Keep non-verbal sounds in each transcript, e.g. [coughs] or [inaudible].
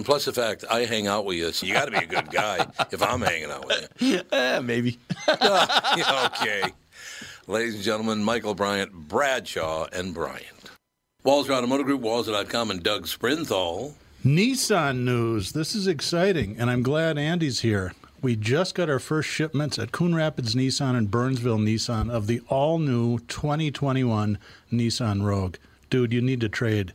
And plus the fact I hang out with you, so you got to be a good guy [laughs] if I'm hanging out with you. Eh, maybe. [laughs] okay. Ladies and gentlemen, Michael Bryant, Bradshaw, and Bryant. Walser Automotive Group, Walser.com, and Doug Sprinthal. Nissan news. This is exciting, and I'm glad Andy's here. We just got our first shipments at Coon Rapids Nissan and Burnsville Nissan of the all new 2021 Nissan Rogue. Dude, you need to trade.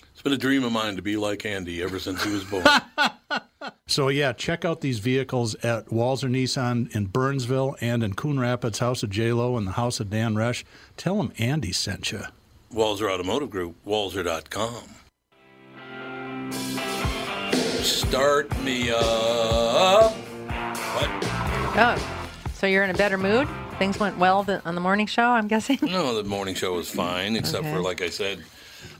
It's been a dream of mine to be like Andy ever since he was born. [laughs] So yeah, check out these vehicles at Walser Nissan in Burnsville and in Coon Rapids, House of J Lo and the House of Dan Resch. Tell them Andy sent you. Walser Automotive Group, Walser.com. Start me up. What? Oh, so you're in a better mood? Things went well on the morning show, I'm guessing? No, the morning show was fine, except Okay. for, like I said,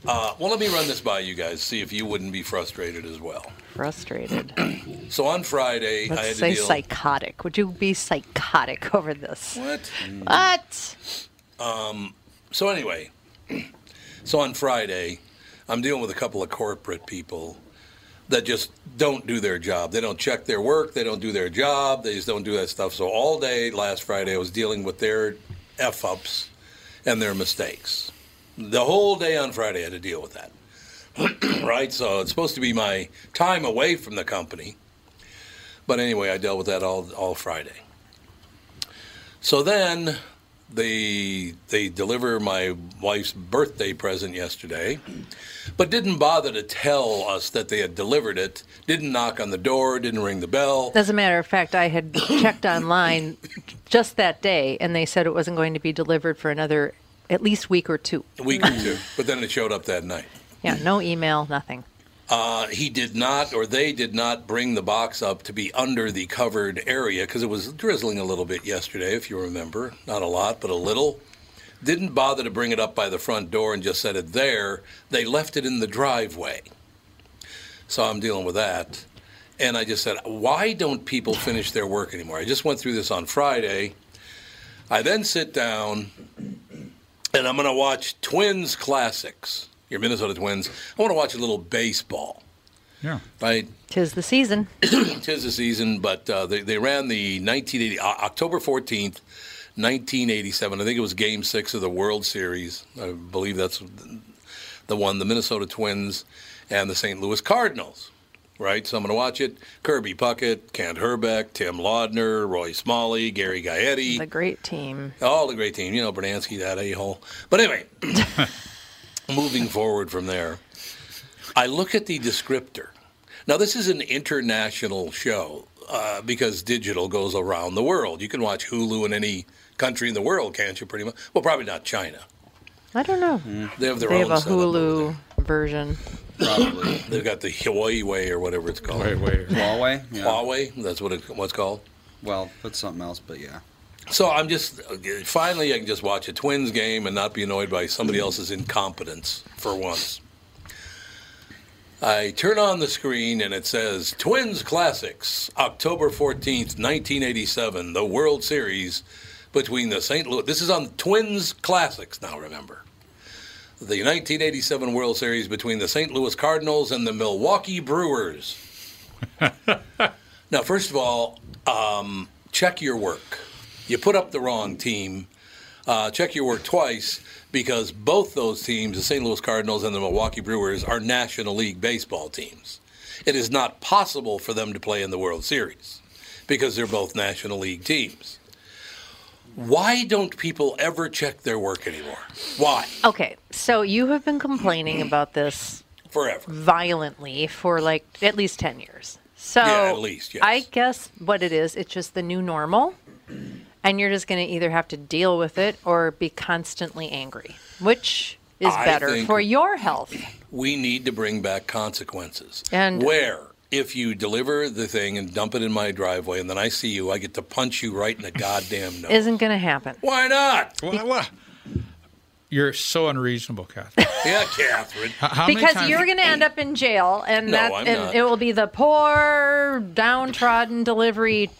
uh, well, let me run this by you guys, see if you wouldn't be frustrated as well. Frustrated. [clears throat] So on Friday, I had Let's to say deal. psychotic. Would you be psychotic over this? What? What? So anyway, [clears throat] so on Friday, I'm dealing with a couple of corporate people that just don't do their job. They don't check their work. They don't do their job. They just don't do that stuff. So all day last Friday, I was dealing with their f ups and their mistakes. The whole day on Friday, I had to deal with that. [clears throat] right? So it's supposed to be my time away from the company. But anyway, I dealt with that all all Friday. So then they they deliver my wife's birthday present yesterday, but didn't bother to tell us that they had delivered it. Didn't knock on the door. Didn't ring the bell. As a matter of fact, I had checked [coughs] online just that day, and they said it wasn't going to be delivered for another at least week or two. A week or two, but then it showed up that night. Yeah, no email, nothing. Uh, he did not, or they did not, bring the box up to be under the covered area because it was drizzling a little bit yesterday, if you remember. Not a lot, but a little. Didn't bother to bring it up by the front door and just set it there. They left it in the driveway. So I'm dealing with that. And I just said, why don't people finish their work anymore? I just went through this on Friday. I then sit down and I'm going to watch Twins Classics, your Minnesota Twins. I want to watch a little baseball. Yeah. Right? Tis the season. [clears throat] Tis the season, but uh, they, they ran the 1980, uh, October 14th, 1987. I think it was game six of the World Series. I believe that's the one, the Minnesota Twins and the St. Louis Cardinals. Right? So I'm going to watch it. Kirby Puckett, Kent Hrbek, Tim Laudner, Roy Smalley, Gary Gaetti. The great team. All the great team, you know, Brunansky, that a hole. But anyway, [laughs] moving forward from there, I look at the descriptor. Now, this is an international show uh, because digital goes around the world. You can watch Hulu in any country in the world, can't you? Pretty much. Well, probably not China. I don't know. They have their They own have a Hulu version. There. Probably. [coughs] They've got the Hawaii way or whatever it's called. Wait, wait. Huawei? Yeah. Huawei, that's what it, what's called. Well, that's something else, but yeah. So I'm just finally I can just watch a Twins game and not be annoyed by somebody else's incompetence for once. I turn on the screen and it says Twins Classics, October 14th, 1987, the World Series between the St. Louis. This is on Twins Classics now, remember. The 1987 World Series between the St. Louis Cardinals and the Milwaukee Brewers. [laughs] now, first of all, um, check your work. You put up the wrong team. Uh, check your work twice because both those teams, the St. Louis Cardinals and the Milwaukee Brewers, are National League baseball teams. It is not possible for them to play in the World Series because they're both National League teams. Why don't people ever check their work anymore? Why? Okay, so you have been complaining about this Forever. violently for like at least 10 years. So Yeah, at least, yes. I guess what it is, it's just the new normal. And you're just going to either have to deal with it or be constantly angry, which is I better for your health. we need to bring back consequences. And- where if you deliver the thing and dump it in my driveway and then I see you, I get to punch you right in the goddamn nose. Isn't going to happen. Why not? Well, well, you're so unreasonable, Catherine. [laughs] Yeah, Catherine. How- How many because times- you're going to end up in jail, and No, that I'm and not. it will be the poor, downtrodden delivery dri-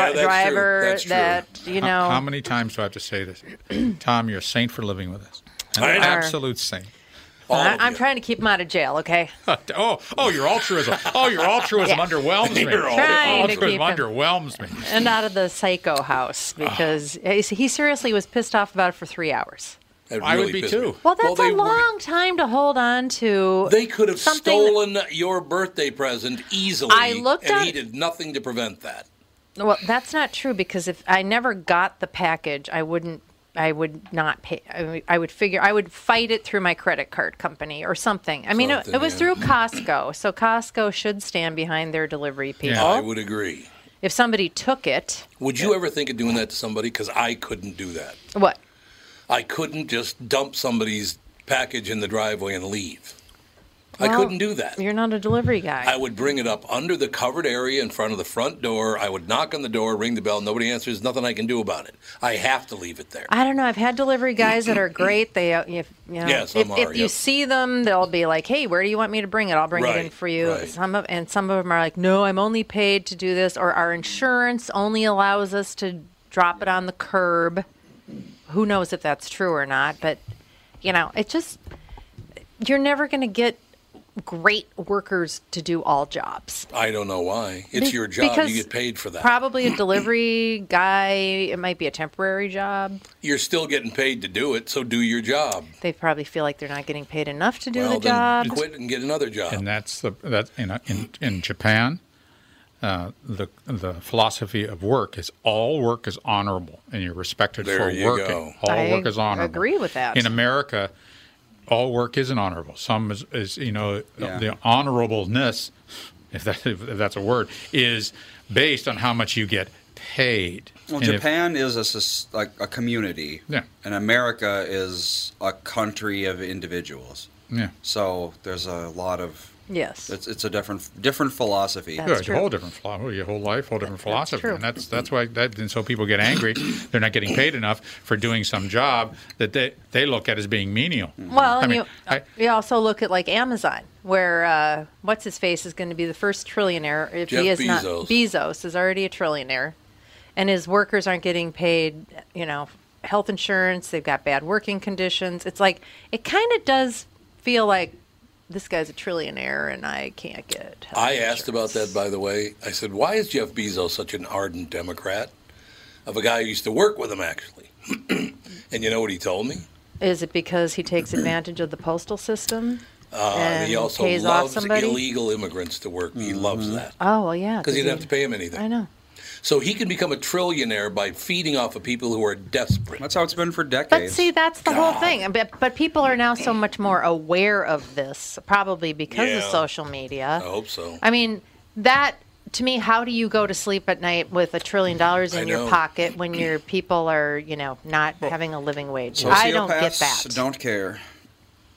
Yeah, that's true. driver That's true. that you know. How, how many times do I have to say this? [clears throat] Tom, you're a saint for living with us. An I know. absolute saint. All I, of I'm you. trying to keep him out of jail. Okay. [laughs] Oh, oh, your altruism. Oh, your altruism [laughs] Yeah. underwhelms me. [laughs] You're all- Trying to altruism keep him. underwhelms me. and out of the psycho house ah. because he he seriously was pissed off about it for three hours. That I would be too. me. Well, that's they a were- long time to hold on to. They could have something- stolen your birthday present easily, I looked and at- he did nothing to prevent that. Well, that's not true because if I never got the package, I wouldn't. I would not pay. I would- I would figure. I would fight it through my credit card company or something. I mean, it, it was yeah. through Costco, so Costco should stand behind their delivery people. Yeah. I would agree. If somebody took it, Would you ever think of doing that to somebody? Because I couldn't do that. what? I couldn't just dump somebody's package in the driveway and leave. I couldn't do that. You're not a delivery guy. I would bring it up under the covered area in front of the front door. I would knock on the door, ring the bell. Nobody answers. Nothing I can do about it. I have to leave it there. I don't know. I've had delivery guys that are great. They, uh, if you know, Yeah, if, are, if you yep. see them, they'll be like, "Hey, where do you want me to bring it? I'll bring it in for you." right. Some of and some of them are like, "No, I'm only paid to do this," or our insurance only allows us to drop it on the curb. Who knows if that's true or not? But you know, it just you're never going to get great workers to do all jobs. I don't know why. It's Be- your job. You get paid for that. Probably a delivery guy. It might be a temporary job. You're still getting paid to do it, so do your job. They probably feel like they're not getting paid enough to do well, the job. then quit and get another job. and that's the that in in, in Japan, uh, the the philosophy of work is all work is honorable, and you're respected There for you working. go. All I work is honorable. agree with that. In America, all work isn't honorable. Some is, is you know Yeah. the honorableness, if that [laughs] if that's a word, is based on how much you get paid. Well, And if- Japan is a a community, Yeah. and America is a country of individuals. yeah. So there's a lot of yes. it's it's a different different philosophy. That's Yeah, it's true. a whole different philosophy. Your whole life, whole different philosophy, true. and that's that's why that. And so people get angry. [coughs] They're not getting paid enough for doing some job that they they look at as being menial. Well, I and mean, you, I- you also look at like Amazon, where uh, what's his face is going to be the first trillionaire. If he Jeff is not, Bezos. Bezos is already a trillionaire, and his workers aren't getting paid. You know, health insurance. They've got bad working conditions. It's like it kind of does feel like this guy's a trillionaire, and I can't get. health I asked about that, by the way. I said, why is Jeff Bezos such an ardent Democrat? Of a guy who used to work with him, actually. [clears throat] and you know what he told me? Is it because he takes advantage of the postal system? Uh, and he also pays off loves somebody? illegal immigrants to work. He loves that. Oh well, yeah. Because he he- didn't have to pay him anything. I know. So he can become a trillionaire by feeding off of people who are desperate. That's how it's been for decades. But see, that's the whole thing. But, but people are now so much more aware of this, probably because of social media. I hope so. I mean, that to me, how do you go to sleep at night with a trillion dollars in your pocket when your people are, you know, not having a living wage? I don't get that. Don't care.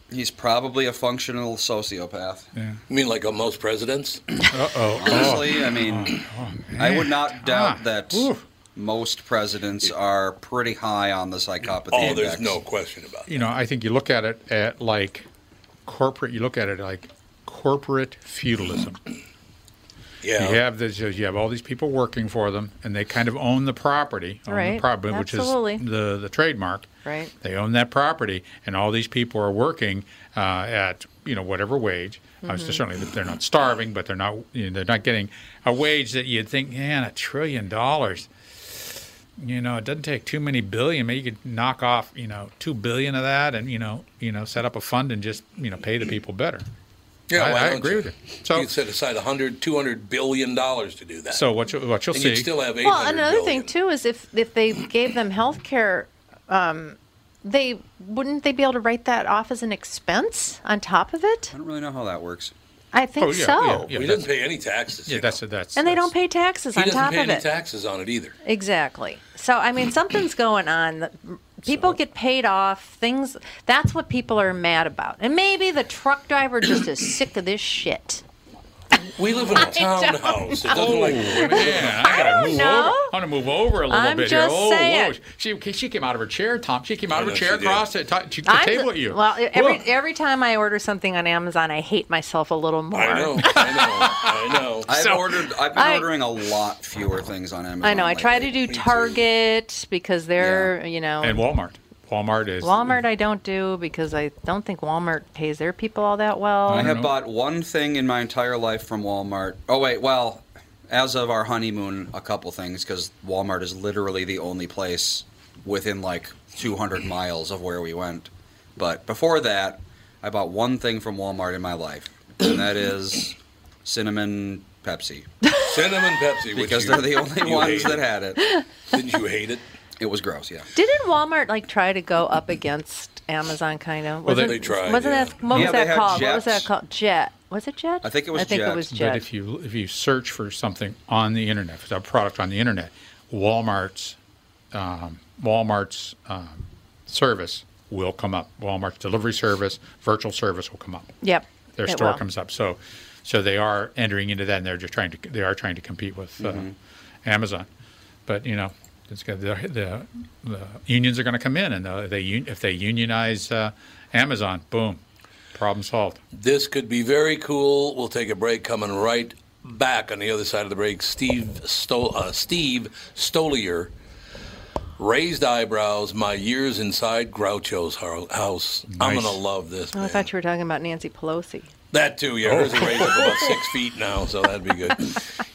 He's probably a functional sociopath. You mean like most presidents? [coughs] Uh-oh. Honestly, I mean, I would not doubt Ah. that Ooh. most presidents are pretty high on the psychopathy Oh, index. there's no question about it. You know, I think you look at it at like corporate. You look at it like corporate feudalism. Yeah. You have this. You have all these people working for them, and they kind of own the property, own the Right. property, which is the the trademark. Right. They own that property, and all these people are working uh, at you know whatever wage. Uh, Mm-hmm. so certainly, they're not starving, but they're not you know, they're not getting a wage that you'd think, man, a trillion dollars. You know, it doesn't take too many billion. Maybe you could knock off, you know, two billion of that, and you know, you know, set up a fund and just you know pay the people better. Yeah, I- I don't agree you? with you. So- you set aside 100, 200 billion dollars to do that. So what you, what you'll and see, you'd still have 800 Well, another billion. thing too is if if they gave them health care, um, they wouldn't they be able to write that off as an expense on top of it? I don't really know how that works. I think Oh, yeah, so. yeah, yeah. we didn't pay any taxes. yeah, you that's know. that's And they don't pay taxes He on doesn't top pay of any it. taxes on it either. Exactly. So I mean, something's going on. People get paid off. Things. That's what people are mad about. And maybe the truck driver just is sick of this shit. We live in a [laughs] townhouse. It doesn't like Oh, man, I gotta don't move know. over. I want to move over a little I'm bit just here. Oh, saying. whoa. She, she came out of her chair, Tom. She came out of her chair she did. across the, t- the table at you. Well, every Whoa. every time I order something on Amazon, I hate myself a little more. I know, I know, I know. [laughs] I've So- ordered. I've been I- ordering a lot fewer things on Amazon. I know. I try to do. Target because they're, you know, and Walmart. Walmart is Walmart. I don't do because I don't think Walmart pays their people all that well. I don't have know. bought one thing in my entire life from Walmart. Oh wait, well, as of our honeymoon, a couple things because Walmart is literally the only place within like 200 miles of where we went. But before that, I bought one thing from Walmart in my life, and that is cinnamon Pepsi [laughs] Cinnamon Pepsi. which because you- they're the only you ones hate that had it. [laughs] Didn't you hate it? It was gross, yeah. Didn't Walmart like try to go up against Amazon? Kind of. Well, they- Wasn't- They tried, Wasn't yeah. that what Yeah, was they that had called? What was that called? Jet. Was it Jet? I think it was I think Jet. it was But if you if you search for something on the internet, if it's a product on the internet, Walmart's um, Walmart's um, service will come up. Walmart's delivery service, virtual service will come up. yep. Their it store will. comes up. So so they are entering into that, and they're just trying to they are trying to compete with uh, Amazon. But you know, it's got the, the the unions are going to come in, and uh, they if they unionize uh, Amazon, boom, problem solved. This could be very cool. We'll take a break. Coming right back on the other side of the break. Steve Sto- uh, Steve Stoliar. Raised eyebrows. My years inside Groucho's ho- house. I'm gonna love this. Oh, I thought you were talking about Nancy Pelosi. That too, yeah. Hers are oh. raised up about [laughs] six feet now, so that'd be good.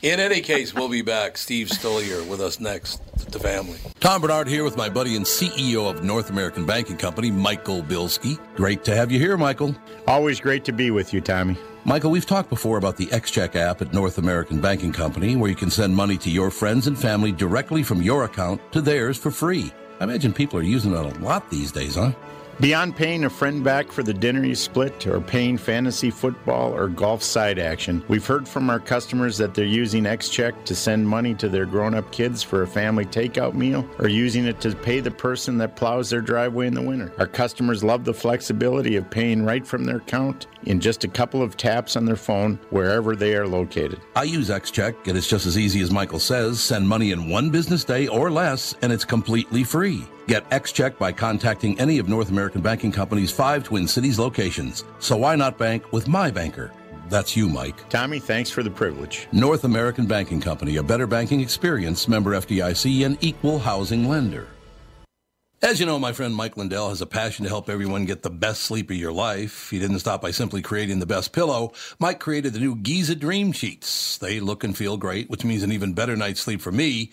In any case, we'll be back. Steve Stoliar with us next. The family. Tom Barnard here with my buddy and CEO of North American Banking Company, Michael Bilski. Great to have you here, Michael. Always great to be with you, Tommy. Michael, we've talked before about the XCheck app at North American Banking Company, where you can send money to your friends and family directly from your account to theirs for free. I imagine people are using it a lot these days, huh? Beyond paying a friend back for the dinner you split or paying fantasy football or golf side action, we've heard from our customers that they're using XCheck to send money to their grown up kids for a family takeout meal or using it to pay the person that plows their driveway in the winter. Our customers love the flexibility of paying right from their account in just a couple of taps on their phone wherever they are located. I use XCheck, and it's just as easy as Michael says. Send money in one business day or less, and it's completely free. Get XCheck by contacting any of North American Banking Company's five Twin Cities locations. So why not bank with my banker? That's you, Mike. Tommy, thanks for the privilege. North American Banking Company, a better banking experience, member FDIC, and equal housing lender. As you know, my friend Mike Lindell has a passion to help everyone get the best sleep of your life. He didn't stop by simply creating the best pillow. Mike created the new Giza Dream Sheets. They look and feel great, which means an even better night's sleep for me,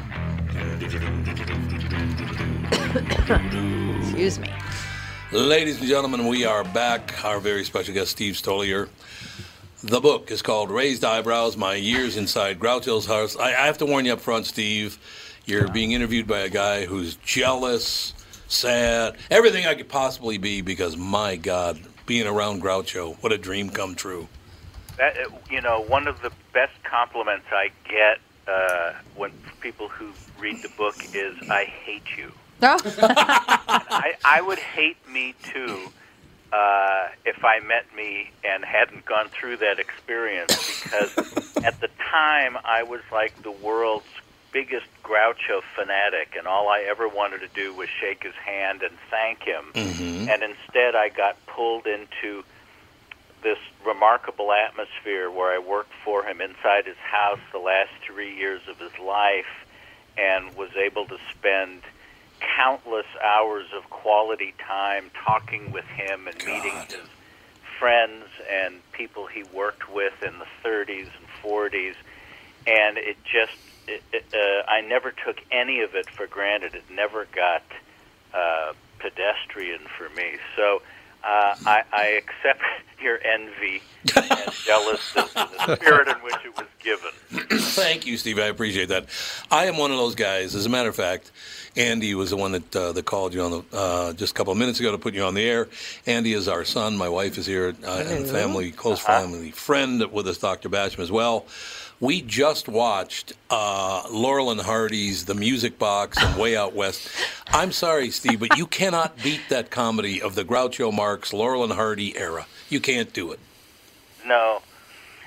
Excuse me. Ladies and gentlemen, we are back. Our very special guest, Steve Stoliar. The book is called Raised Eyebrows My Years Inside Groucho's House. I, I have to warn you up front, Steve. You're being interviewed by a guy who's jealous, sad, everything I could possibly be because, my God, being around Groucho, what a dream come true. That, you know, one of the best compliments I get uh, when people who read the book is, "I hate you." [laughs] I, I would hate me too uh, if I met me and hadn't gone through that experience because at the time I was like the world's biggest Groucho fanatic, and all I ever wanted to do was shake his hand and thank him. And instead, I got pulled into this remarkable atmosphere where I worked for him inside his house the last three years of his life and was able to spend countless hours of quality time talking with him and meeting his friends and people he worked with in the 30s and 40s and it just it, it, uh, I never took any of it for granted. It never got uh, pedestrian for me. So uh, I, I accept [laughs] your envy and [laughs] jealousness in the spirit in which it was given. Thank you, Steve. I appreciate that. I am one of those guys. As a matter of fact, Andy was the one that uh, that called you on the uh, just a couple of minutes ago to put you on the air. Andy is our son. My wife is here, uh, and family, close family friend with us, Dr. Basham as well. We just watched uh, Laurel and Hardy's The Music Box and Way Out West. I'm sorry, Steve, but you cannot beat that comedy of the Groucho Marx, Laurel and Hardy era. You can't do it. No.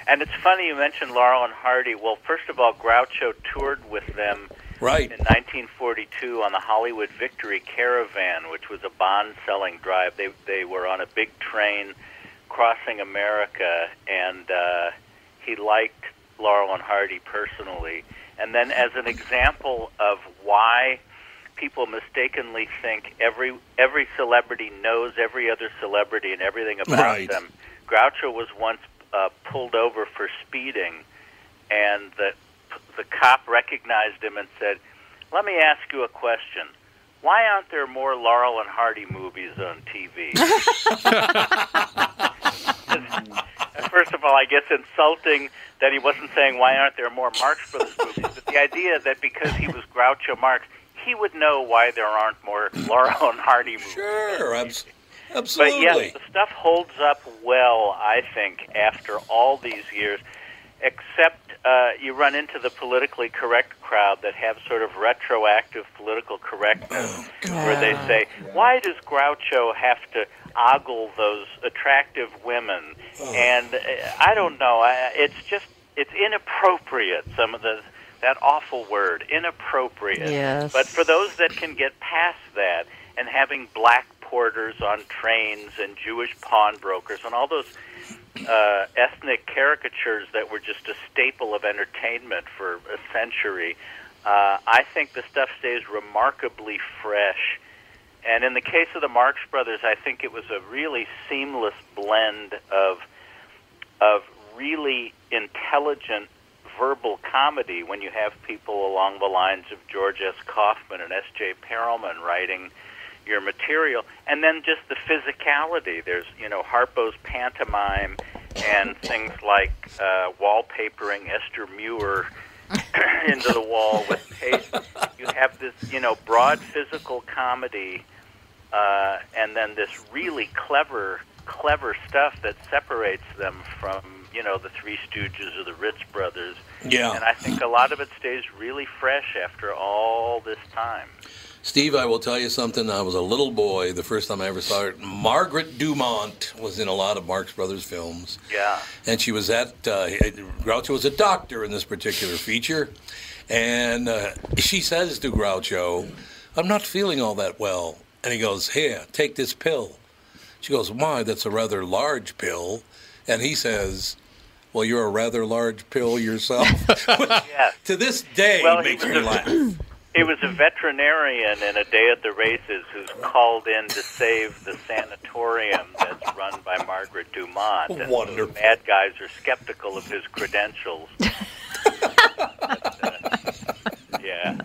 And it's funny you mentioned Laurel and Hardy. Well, first of all, Groucho toured with them Right. in 1942 on the Hollywood Victory Caravan, which was a bond-selling drive. They they were on a big train crossing America, and uh, he liked Laurel and Hardy personally. And then, as an example of why people mistakenly think every every celebrity knows every other celebrity and everything about Right. them, Groucho was once uh, pulled over for speeding, and the the cop recognized him and said, "Let me ask you a question. Why aren't there more Laurel and Hardy movies on TV?" [laughs] [laughs] [laughs] [laughs] First of all, I guess insulting that he wasn't saying why aren't there more Marx Brothers movies, but the idea that because he was Groucho Marx, he would know why there aren't more [laughs] Laurel and Hardy movies. Sure, abs- But absolutely. yes, the stuff holds up well, I think, after all these years, except uh, you run into the politically correct crowd that have sort of retroactive political correctness, where they say, why does Groucho have to ogle those attractive women? And uh, I don't know, I, it's just, it's inappropriate, some of the, that awful word, inappropriate. Yes. But for those that can get past that and having black porters on trains and Jewish pawnbrokers and all those uh, ethnic caricatures that were just a staple of entertainment for a century, uh, I think the stuff stays remarkably fresh. And in the case of the Marx Brothers, I think it was a really seamless blend of of really intelligent verbal comedy when you have people along the lines of George S. Kaufman and S. J. Perelman writing your material, and then just the physicality. There's you know Harpo's pantomime and [laughs] things like uh, wallpapering Esther Muir [laughs] into the wall with paste. You have this you know broad physical comedy, uh, and then this really clever clever stuff that separates them from you know the Three Stooges or the Ritz Brothers. Yeah. And I think a lot of it stays really fresh after all this time. Steve, I will tell you something. I was a little boy the first time I ever saw her. Margaret Dumont was in a lot of Marx Brothers films. Yeah. And she was at, uh, Groucho was a doctor in this particular feature. And uh, she says to Groucho, I'm not feeling all that well. And he goes, Here, take this pill. She goes, Why? That's a rather large pill. And he says, Well, you're a rather large pill yourself. [laughs] [laughs] Yes. to this day, Well, makes me laugh. [clears throat] He was a veterinarian in a day at the races who's called in to save the sanatorium that's run by Margaret Dumont. And Wonderful. the bad guys are skeptical of his credentials. But, [laughs] uh, yeah.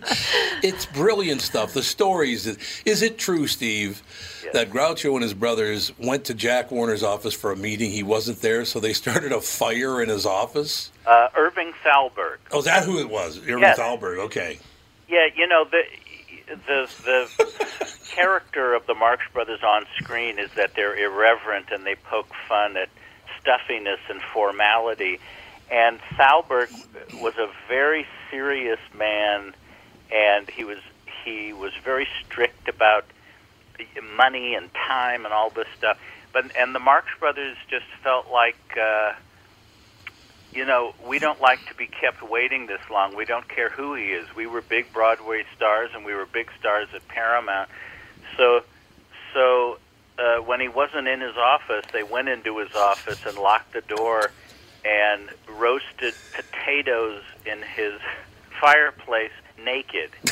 It's brilliant stuff. The stories. Is it true, Steve, Yes. that Groucho and his brothers went to Jack Warner's office for a meeting? He wasn't there, so they started a fire in his office? Uh, Irving Thalberg. Oh, is that who it was? Irving Yes. Thalberg. Okay. Yeah, you know the the the [laughs] character of the Marx Brothers on screen is that they're irreverent and they poke fun at stuffiness and formality. And Thalberg was a very serious man, and he was he was very strict about money and time and all this stuff. But and the Marx Brothers just felt like. Uh, you know, we don't like to be kept waiting this long. We don't care who he is. We were big Broadway stars, and we were big stars at Paramount. So, so uh, when he wasn't in his office, they went into his office and locked the door, and roasted potatoes in his [laughs] fireplace naked. [laughs] he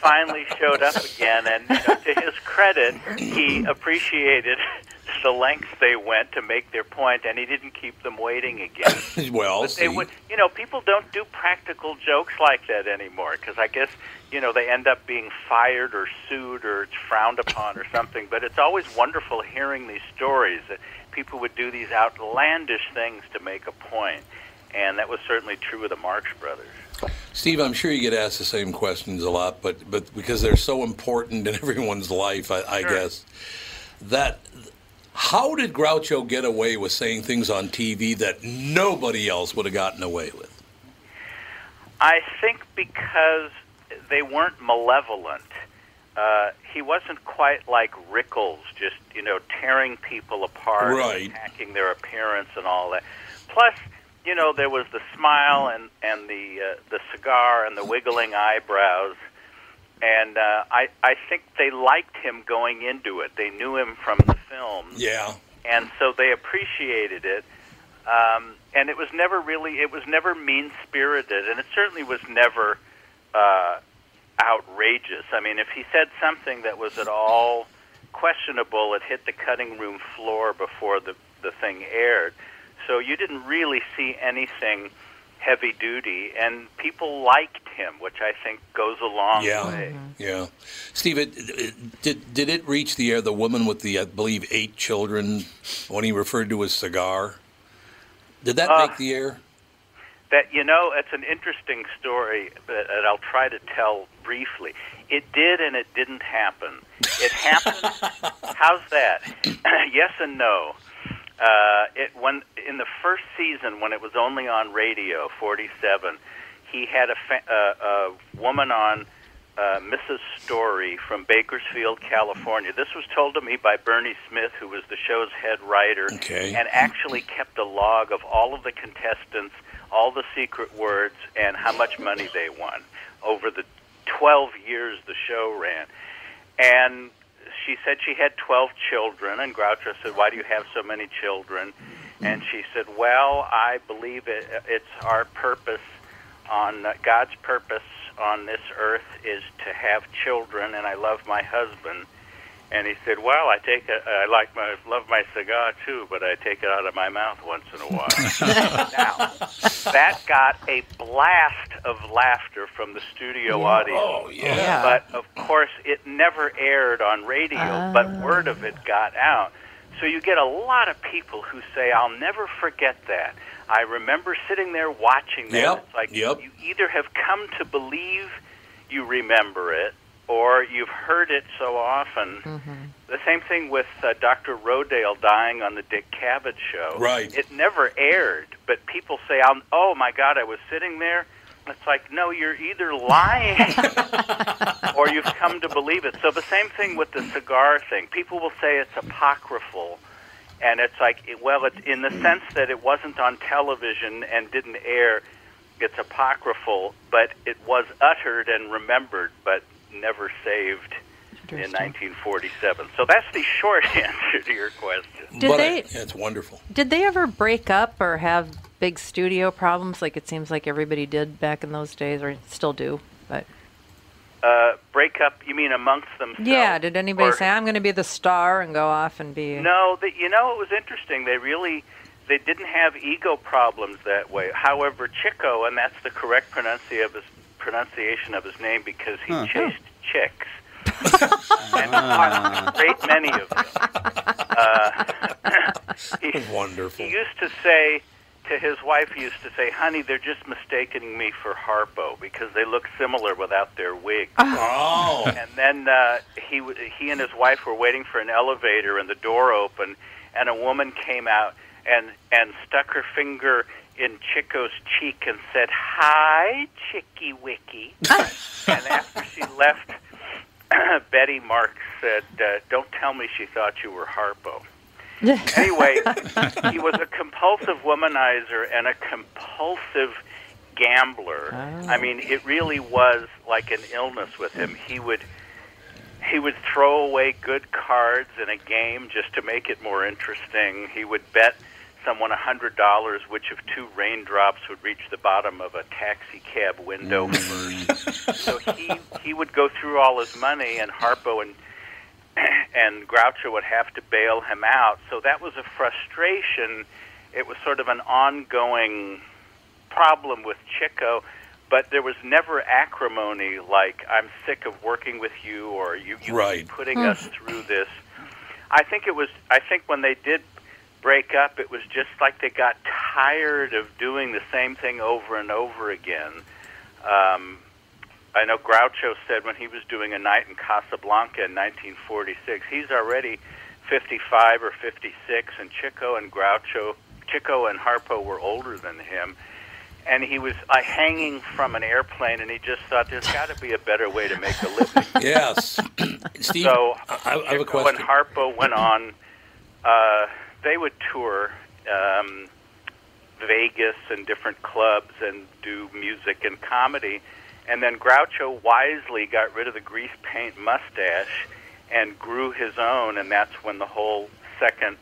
finally showed up again, and you know, to his credit, he appreciated the lengths they went to make their point, and he didn't keep them waiting again. [laughs] Well, But they see. would, you know, people don't do practical jokes like that anymore because I guess you know they end up being fired or sued or it's frowned upon or something. But it's always wonderful hearing these stories that people would do these outlandish things to make a point, and that was certainly true of the Marx Brothers. Steve, I'm sure you get asked the same questions a lot, but but because they're so important in [laughs] everyone's life, I, I Sure. guess that how did Groucho get away with saying things on TV that nobody else would have gotten away with? I think because they weren't malevolent. Uh, he wasn't quite like Rickles, just you know tearing people apart, Right. attacking their appearance and all that. Plus, you know, there was the smile and and the uh, the cigar and the wiggling eyebrows, and uh, I I think they liked him going into it. They knew him from the film Yeah. and so they appreciated it. Um, and it was never really, it was never mean spirited, and it certainly was never uh, outrageous. I mean, if he said something that was at all questionable, it hit the cutting room floor before the the thing aired. So you didn't really see anything heavy duty, and people liked him, which I think goes a long Yeah. way. Yeah. Steve, it, it, did did it reach the air? The woman with the, I believe, eight children, when he referred to his cigar, did that Uh, make the air? That you know, it's an interesting story that that I'll try to tell briefly. It did and it didn't happen. It happened. [laughs] how's that? [clears throat] yes and no. Uh, it when in the first season when it was only on radio, forty seven, he had a, fa- uh, a woman on. Uh, Mrs. Story from Bakersfield, California. This was told to me by Bernie Smith, who was the show's head writer, Okay. and actually kept a log of all of the contestants, all the secret words, and how much money they won over the 12 years the show ran. And she said she had 12 children, and Groucho said, Why do you have so many children? And she said, Well, I believe it, it's our purpose on uh, God's purpose on this earth is to have children, and I love my husband. And he said, "Well, I take it. I like my love my cigar too, but I take it out of my mouth once in a while." [laughs] now, that got a blast of laughter from the studio audience. Oh yeah. Yeah. But of course, it never aired on radio, but oh. word of it got out. So you get a lot of people who say, "I'll never forget that." I remember sitting there watching that. Yep, It's like yep. you either have come to believe you remember it, or you've heard it so often. The same thing with uh, Dr. Rodale dying on the Dick Cavett show. Right. It never aired, but people say, "Oh my God, I was sitting there." It's like, no, you're either lying [laughs] or you've come to believe it. So the same thing with the cigar thing. People will say it's apocryphal, and it's like, well, it's in the sense that it wasn't on television and didn't air. It's apocryphal, but it was uttered and remembered, but never saved in 1947. So that's the short [laughs] answer to your question. Did but they- I, yeah, it's wonderful. Did they ever break up or have big studio problems like it seems like everybody did back in those days or still do? But Uh, break up? You mean amongst themselves? yeah, did anybody Or- say I'm going to be the star and go off and be No, the, you know it was interesting. They really they didn't have ego problems that way. However, Chico, and that's the correct pronunciation of his pronunciation of his name because he Huh. chased chicks. [laughs] and caught a great many of them. Uh, [laughs] he, Wonderful. he used to say to his wife, he used to say, "Honey, they're just mistaking me for Harpo because they look similar without their wigs." Oh, and then uh, he w- he and his wife were waiting for an elevator, and the door opened, and a woman came out and and stuck her finger in Chico's cheek and said, "Hi, Chicky Wicky." [laughs] and after she left, [clears throat] Betty Marx said, uh, "Don't tell me she thought you were Harpo." [laughs] anyway, he was a compulsive womanizer and a compulsive gambler. I mean, it really was like an illness with him. He would he would throw away good cards in a game just to make it more interesting. He would bet someone a hundred dollars which of two raindrops would reach the bottom of a taxi cab window mm. first. so he he would go through all his money and Harpo and [clears throat] and Groucho would have to bail him out. So that was a frustration. It was sort of an ongoing problem with Chico, but there was never acrimony like "I'm sick of working with you" or "You you Right. keep putting hmm. us through this." I think it was. I think when they did break up, it was just like they got tired of doing the same thing over and over again. Um, I know Groucho said when he was doing a night in Casablanca in 1946, he's already 55 or 56, and Chico and Groucho, Chico and Harpo were older than him. And he was uh, hanging from an airplane, and he just thought there's [laughs] got to be a better way to make a living. [laughs] yes. [clears throat] Steve, So I, I have a question. and Harpo went on. Uh, they would tour um, Vegas and different clubs and do music and comedy. And then Groucho wisely got rid of the grease paint mustache and grew his own, and that's when the whole second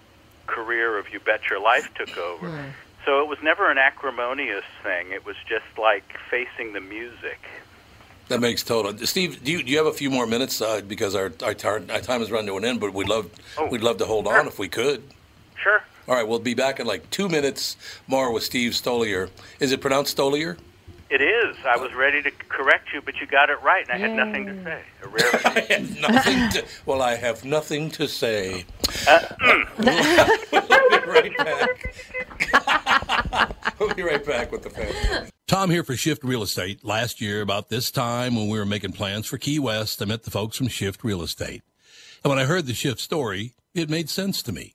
career of You Bet Your Life took over. So it was never an acrimonious thing. It was just like facing the music. That makes total. Steve, do you, do you have a few more minutes? Uh, because our, our, our time has run to an end, but we'd love Oh, we'd love to hold sure. on if we could. Sure. All right, we'll be back in like two minutes more with Steve Stoliar. Is it pronounced Stoliar? It is. I was ready to correct you, but you got it right, and I had nothing to say. A rare [laughs] I have nothing to, well, I have nothing to say. Uh, we'll be right back. [laughs] we'll be right back with the family. Tom here for Shift Real Estate. Last year, about this time when we were making plans for Key West, I met the folks from Shift Real Estate. And when I heard the Shift story, it made sense to me.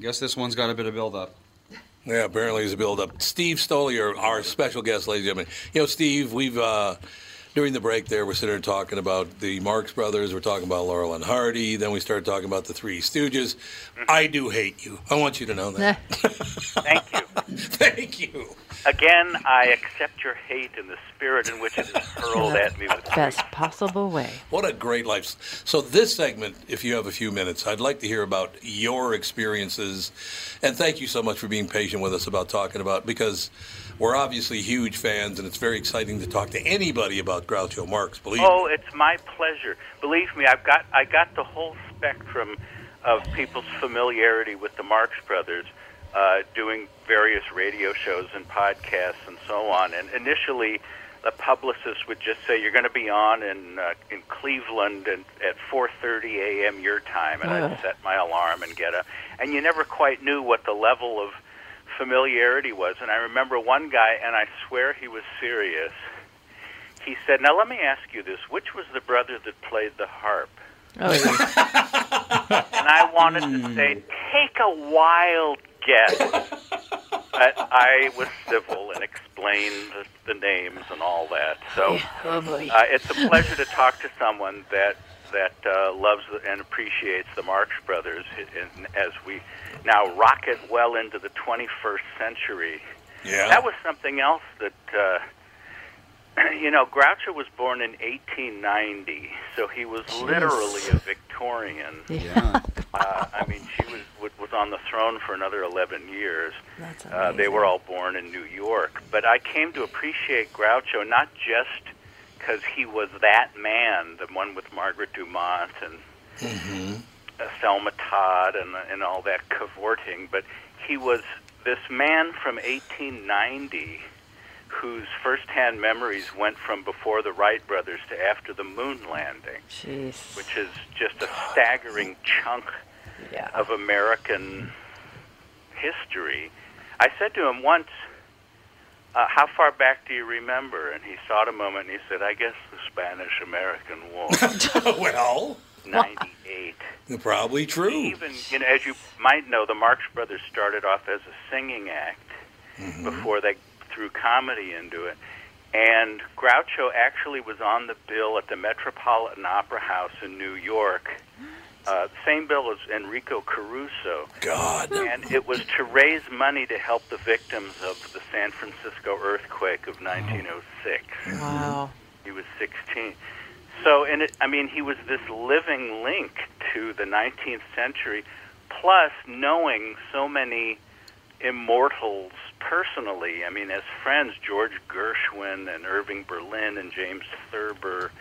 Guess this one's got a bit of build up. Yeah, apparently there's a build up. Steve Stoliar, our special guest, ladies and gentlemen. You know, Steve, we've uh, during the break there, we're sitting there talking about the Marx Brothers. We're talking about Laurel and Hardy. Then we started talking about the Three Stooges. Mm-hmm. I do hate you. I want you to know that. [laughs] Thank you. [laughs] Thank you. Again, I accept your hate in the spirit in which it is hurled at me with the Best possible way. What a great life. So, this segment, if you have a few minutes, I'd like to hear about your experiences. And thank you so much for being patient with us about talking about, because we're obviously huge fans, and it's very exciting to talk to anybody about Groucho Marx, believe me. Oh, it's my pleasure. Believe me, I've got I got the whole spectrum of people's familiarity with the Marx Brothers, uh, doing various radio shows and podcasts and so on. And initially, the publicist would just say, "You're going to be on in uh, in Cleveland and at 4:30 a.m. your time," and I'd set my alarm and get up. And you never quite knew what the level of familiarity was. And I remember one guy, and I swear he was serious. He said, "Now let me ask you this: Which was the brother that played the harp?" Oh, yeah. [laughs] And I wanted to say, "Take a wild guess," but I was civil and explained the, names and all that. So oh uh, it's a pleasure to talk to someone that that uh, loves and appreciates the Marx Brothers in, as we now rocket well into the 21st century. Yeah. That was something else that, uh, [clears throat] you know, Groucho was born in 1890, so he was literally a Victorian. Yeah. [laughs] Uh, I mean, she was was- was on the throne for another 11 years. That's Uh, they were all born in New York, but I came to appreciate Groucho not just because he was that man, the one with Margaret Dumont and uh, Thelma Todd and and all that cavorting, but he was this man from 1890 whose firsthand memories went from before the Wright brothers to after the moon landing, Jeez. which is just a staggering chunk Yeah. of American history. I said to him once, uh, "How far back do you remember?" And he thought a moment and he said, "I guess the Spanish-American War, [laughs] well, '98." probably true. Even you know, as you might know, the Marx Brothers started off as a singing act before they threw comedy into it. And Groucho actually was on the bill at the Metropolitan Opera House in New York. Uh, same bill as Enrico Caruso. God. And it was to raise money to help the victims of the San Francisco earthquake of 1906. Wow. He was 16. So, and it, I mean, he was this living link to the 19th century, plus knowing so many immortals personally. I mean, as friends, George Gershwin and Irving Berlin and James Thurber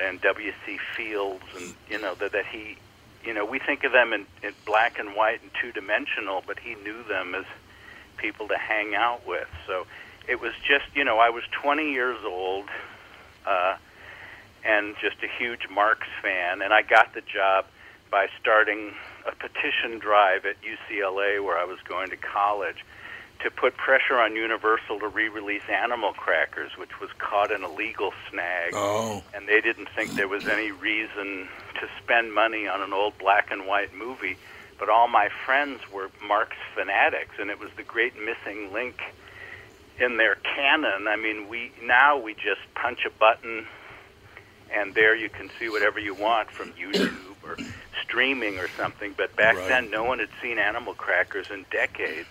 and W.C. Fields, and you know that that he, you know, we think of them in, in black and white and two dimensional, but he knew them as people to hang out with. So it was just, you know, I was 20 years old. Uh, and just a huge Marx fan. And I got the job by starting a petition drive at UCLA, where I was going to college, to put pressure on Universal to re-release Animal Crackers, which was caught in a legal snag. Oh. And they didn't think there was any reason to spend money on an old black and white movie. But all my friends were Marx fanatics, and it was the great missing link in their canon. I mean, we now we just punch a button and there you can see whatever you want from YouTube or streaming or something. But back Right. then, no one had seen Animal Crackers in decades.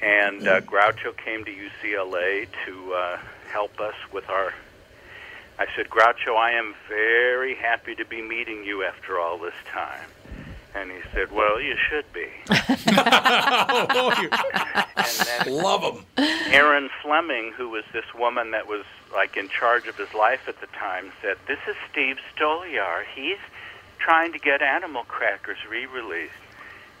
And uh, Groucho came to UCLA to uh, help us with our. I said, Groucho, I am very happy to be meeting you after all this time. And he said, Well, you should be. [laughs] [laughs] Love him. Erin Fleming, who was this woman that was like in charge of his life at the time, said, "This is Steve Stoliar. He's trying to get Animal Crackers re-released."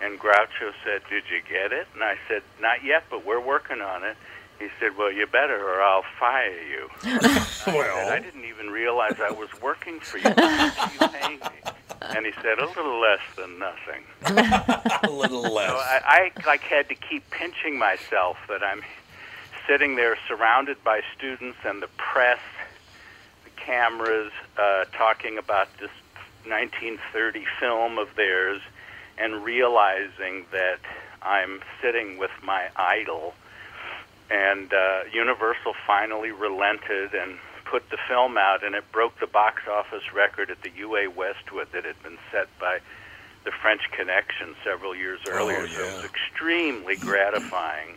And Groucho said, Did you get it? And I said, Not yet, but we're working on it. He said, Well, you better, or I'll fire you. [laughs] I said, I didn't even realize I was working for you. How much are you paying me? And he said, A little less than nothing. [laughs] A little less. So I, I like had to keep pinching myself that I'm sitting there surrounded by students and the press, the cameras, uh, talking about this 1930 film of theirs, and realizing that I'm sitting with my idol. And uh, Universal finally relented and put the film out, and it broke the box office record at the UA Westwood that had been set by the French Connection several years earlier. Oh So it was extremely gratifying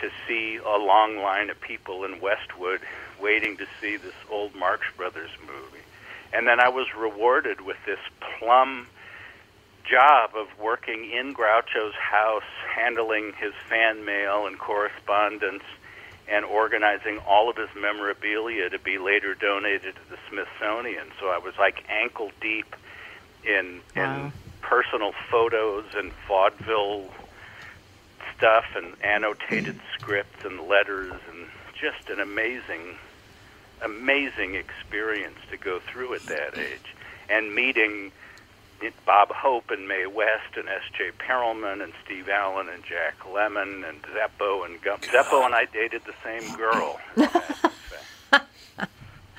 to see a long line of people in Westwood waiting to see this old Marx Brothers movie. And then I was rewarded with this plum job of working in Groucho's house, handling his fan mail and correspondence, and organizing all of his memorabilia to be later donated to the Smithsonian. So I was like ankle deep in in personal photos and vaudeville stuff and annotated [clears throat] scripts and letters and just an amazing amazing experience to go through at that age and meeting Bob Hope and Mae West and S.J. Perelman and Steve Allen and Jack Lemmon and Zeppo and Gummo. Zeppo and I dated the same girl. [laughs]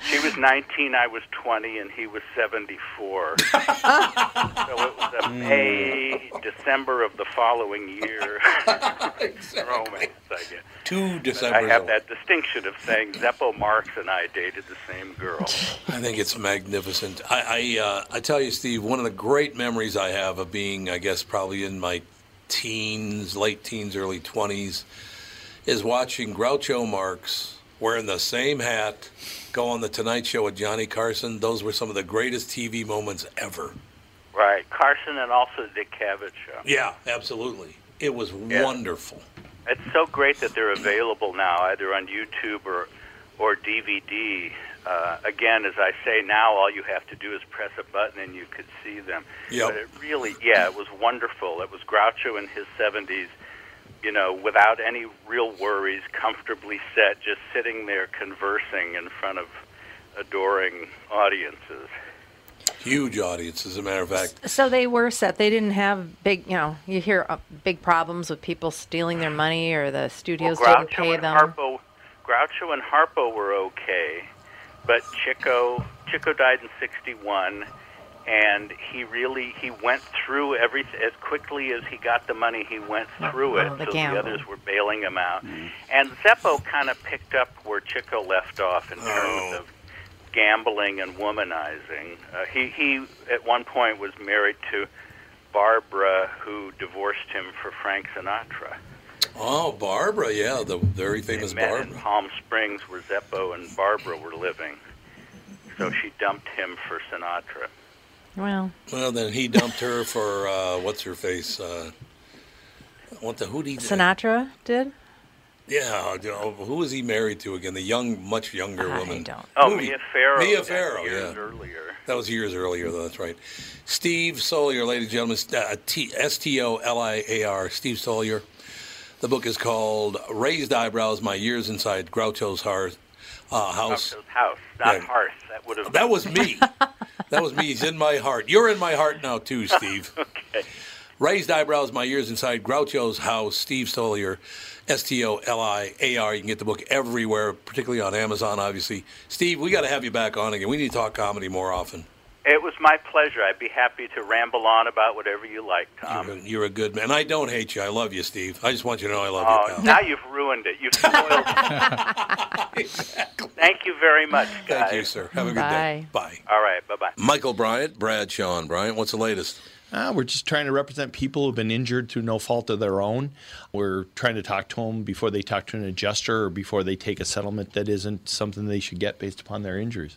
she was 19, I was 20, and he was 74. [laughs] so it was a May, December of the following year [laughs] romance, I guess. Two December. I have that distinction of saying Zeppo Marx and I dated the same girl. I think it's magnificent. I I, uh, I tell you, Steve, one of the great memories I have of being, I guess, probably in my teens, late teens, early twenties, is watching Groucho Marx wearing the same hat go on the Tonight Show with Johnny Carson. Those were some of the greatest TV moments ever. Right, Carson and also the Dick Cavett show. Yeah, absolutely. It was wonderful. It's so great that they're available now, either on YouTube or or DVD. Uh, again, as I say now, all you have to do is press a button and you could see them. Yep. But it really, yeah, it was wonderful. It was Groucho in his 70s, you know, without any real worries, comfortably set, just sitting there conversing in front of adoring audiences. Huge audience, as a matter of fact. So they were set. They didn't have big, you know, you hear uh, big problems with people stealing their money or the studios well, didn't Groucho pay and them. Harpo, Groucho and Harpo were okay, but Chico Chico died in '61, and he really he went through every as quickly as he got the money. He went through Oh, it, the so gamble. the others were bailing him out. And Zeppo kind of picked up where Chico left off in terms of gambling and womanizing. Uh, he he at one point was married to Barbara, who divorced him for Frank Sinatra. Oh, Barbara, yeah, the very famous They met Barbara. in Palm Springs, where Zeppo and Barbara were living. So she dumped him for Sinatra. Well, Well, then he dumped her for uh, what's her face? Uh, what the who did he? Sinatra did. Yeah, you know, who was he married to again? The young, much younger woman. don't. Oh, Movie. Mia Farrow. Mia Farrow, years yeah. earlier. That was years earlier, though. That's right. Steve Stoliar, ladies and gentlemen, uh, T- S T O L I A R. Steve Stoliar. The book is called "Raised Eyebrows: My Years Inside Groucho's Heart, uh, House." Groucho's house, not Yeah. hearth. That would have. That was me. [laughs] that was me. He's in my heart. You're in my heart now, too, Steve. [laughs] okay. Raised Eyebrows, My ears Inside Groucho's House, Steve Stoliar, S T O L I A R. You can get the book everywhere, particularly on Amazon, obviously. Steve, we got to have you back on again. We need to talk comedy more often. It was my pleasure. I'd be happy to ramble on about whatever you like, Tom. You're, a, you're a good man. I don't hate you. I love you, Steve. I just want you to know I love Oh, you, pal. now you've ruined it. You've spoiled it. Thank you very much, guys. Thank you, sir. Have a good day. Bye. All right. Bye bye. Michael Bryant, Bradshaw and Bryant. What's the latest? Uh, we're just trying to represent people who've been injured through no fault of their own. We're trying to talk to them before they talk to an adjuster or before they take a settlement that isn't something they should get based upon their injuries.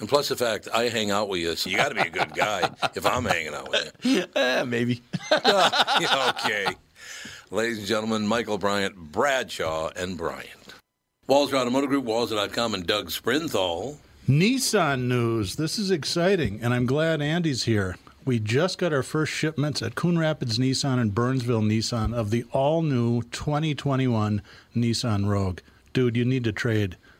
And plus the fact I hang out with you, so you got to be a good guy [laughs] if I'm hanging out with you. Eh, maybe. [laughs] okay. Ladies and gentlemen, Michael Bryant, Bradshaw, and Bryant. Walser Automotive Group, Walser.com, and Doug Sprinthal. Nissan news. This is exciting, and I'm glad Andy's here. We just got our first shipments at Coon Rapids Nissan and Burnsville Nissan of the all new 2021 Nissan Rogue. Dude, you need to trade.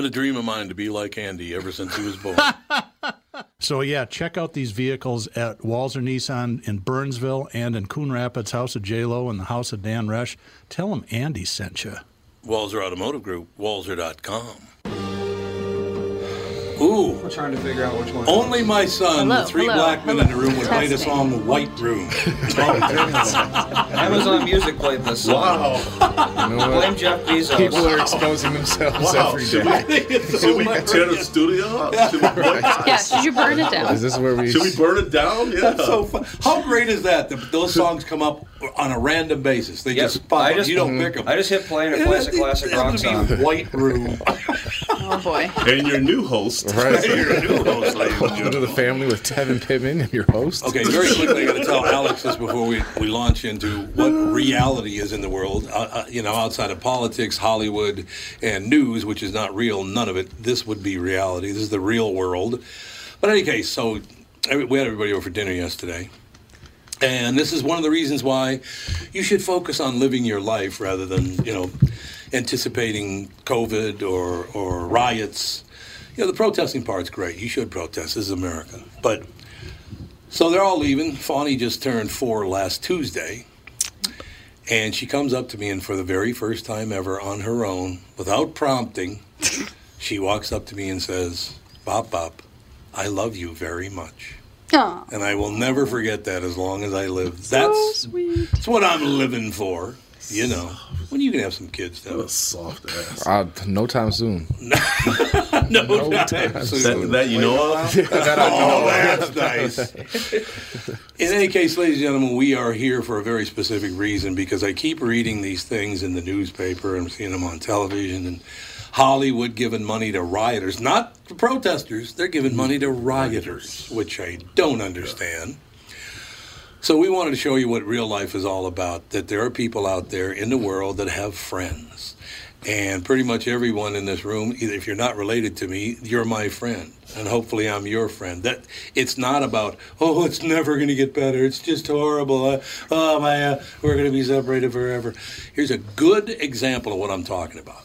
It's been a dream of mine to be like Andy ever since he was born. [laughs] So yeah, check out these vehicles at Walser Nissan in Burnsville and in Coon Rapids, House of J Lo and the House of Dan Resch. Tell them Andy sent you. Walser Automotive Group, Walser.com. Ooh. We're trying to figure out which one. Only my son, Hello, the three hello, black men in the room, would play the Testing. song White Room. [laughs] Amazon Music played this song. You know Blame? Jeff Bezos. People are exposing themselves every Should day. we, should we tear the studio up? Should we, burn, Yeah, should you burn it down? Is this where we? should we burn it down? Yeah. That's so fun. How great is that? that those songs come up on a random basis. They Yep. just pop I up. just- You don't pick them. I just hit play and it plays a [laughs] classic rock song. [laughs] White Room. Oh boy. and your new host. Right. [laughs] You're new host, ladies and Welcome to the family with Tevin Pittman, your host. Okay, very quickly, I got to tell Alex this before we, we launch into what reality is in the world. Uh, uh, you know, outside of politics, Hollywood, and news, which is not real, none of it. This would be reality. This is the real world. But in any case, so every, we had everybody over for dinner yesterday. And this is one of the reasons why you should focus on living your life rather than, you know, anticipating COVID or, or riots. You know, the protesting part's great. You should protest. This is America. But so they're all leaving. Fawny just turned four last Tuesday. And she comes up to me, and for the very first time ever on her own, without prompting, she walks up to me and says, Bop Bop, I love you very much. Aw. And I will never forget that as long as I live. That's, that's what I'm living for. You know, when you can have some kids, What though. a soft ass. Uh, no time soon. [laughs] no, time soon. That, that you know of? [laughs] Oh, that's nice. In any case, ladies and gentlemen, we are here for a very specific reason because I keep reading these things in the newspaper and seeing them on television and Hollywood giving money to rioters, not to protesters. They're giving money to rioters, which I don't understand. So we wanted to show you what real life is all about. That there are people out there in the world that have friends, and pretty much everyone in this room, either if you're not related to me, you're my friend, and hopefully I'm your friend. That it's not about oh, it's never going to get better. It's just horrible. Uh, oh my, uh, we're going to be separated forever. Here's a good example of what I'm talking about.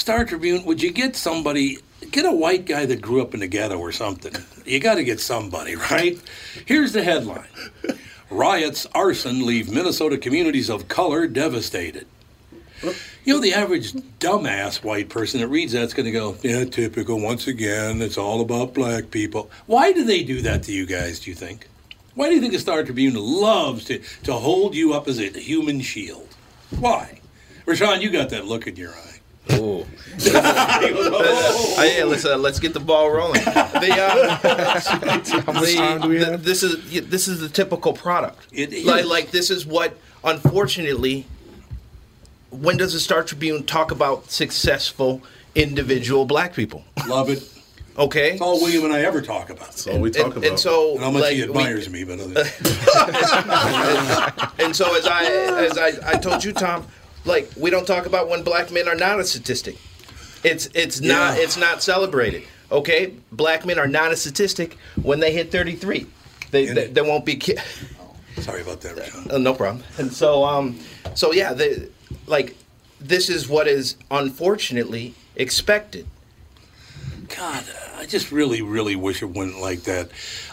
Star Tribune, would you get somebody, get a white guy that grew up in the ghetto or something? You got to get somebody, right? Here's the headline Riots, arson leave Minnesota communities of color devastated. You know, the average dumbass white person that reads that's going to go, yeah, typical, once again, it's all about black people. Why do they do that to you guys, do you think? Why do you think the Star Tribune loves to, to hold you up as a human shield? Why? Rashawn, you got that look in your eye. Oh. Yeah, let's uh, let's get the ball rolling. The, uh, the- time do we the- this is yeah, this is the typical product. It is. Like, like this is what, unfortunately, when does the Star Tribune talk about successful individual black people? Love it. Okay, That's all William and I ever talk about. That's all we talk and, about. and so And how much like, he we- admires me, but other [laughs] and so as I as I, I told you, Tom, like we don't talk about when black men are not a statistic. It's it's not Yeah. it's not celebrated. Okay, black men are not a statistic when they hit 33. They they, they won't be. Ki- Sorry about that, Rashawn. uh, no problem. And so um so yeah, the like this is what is unfortunately expected. God, I just really, really wish it went like that.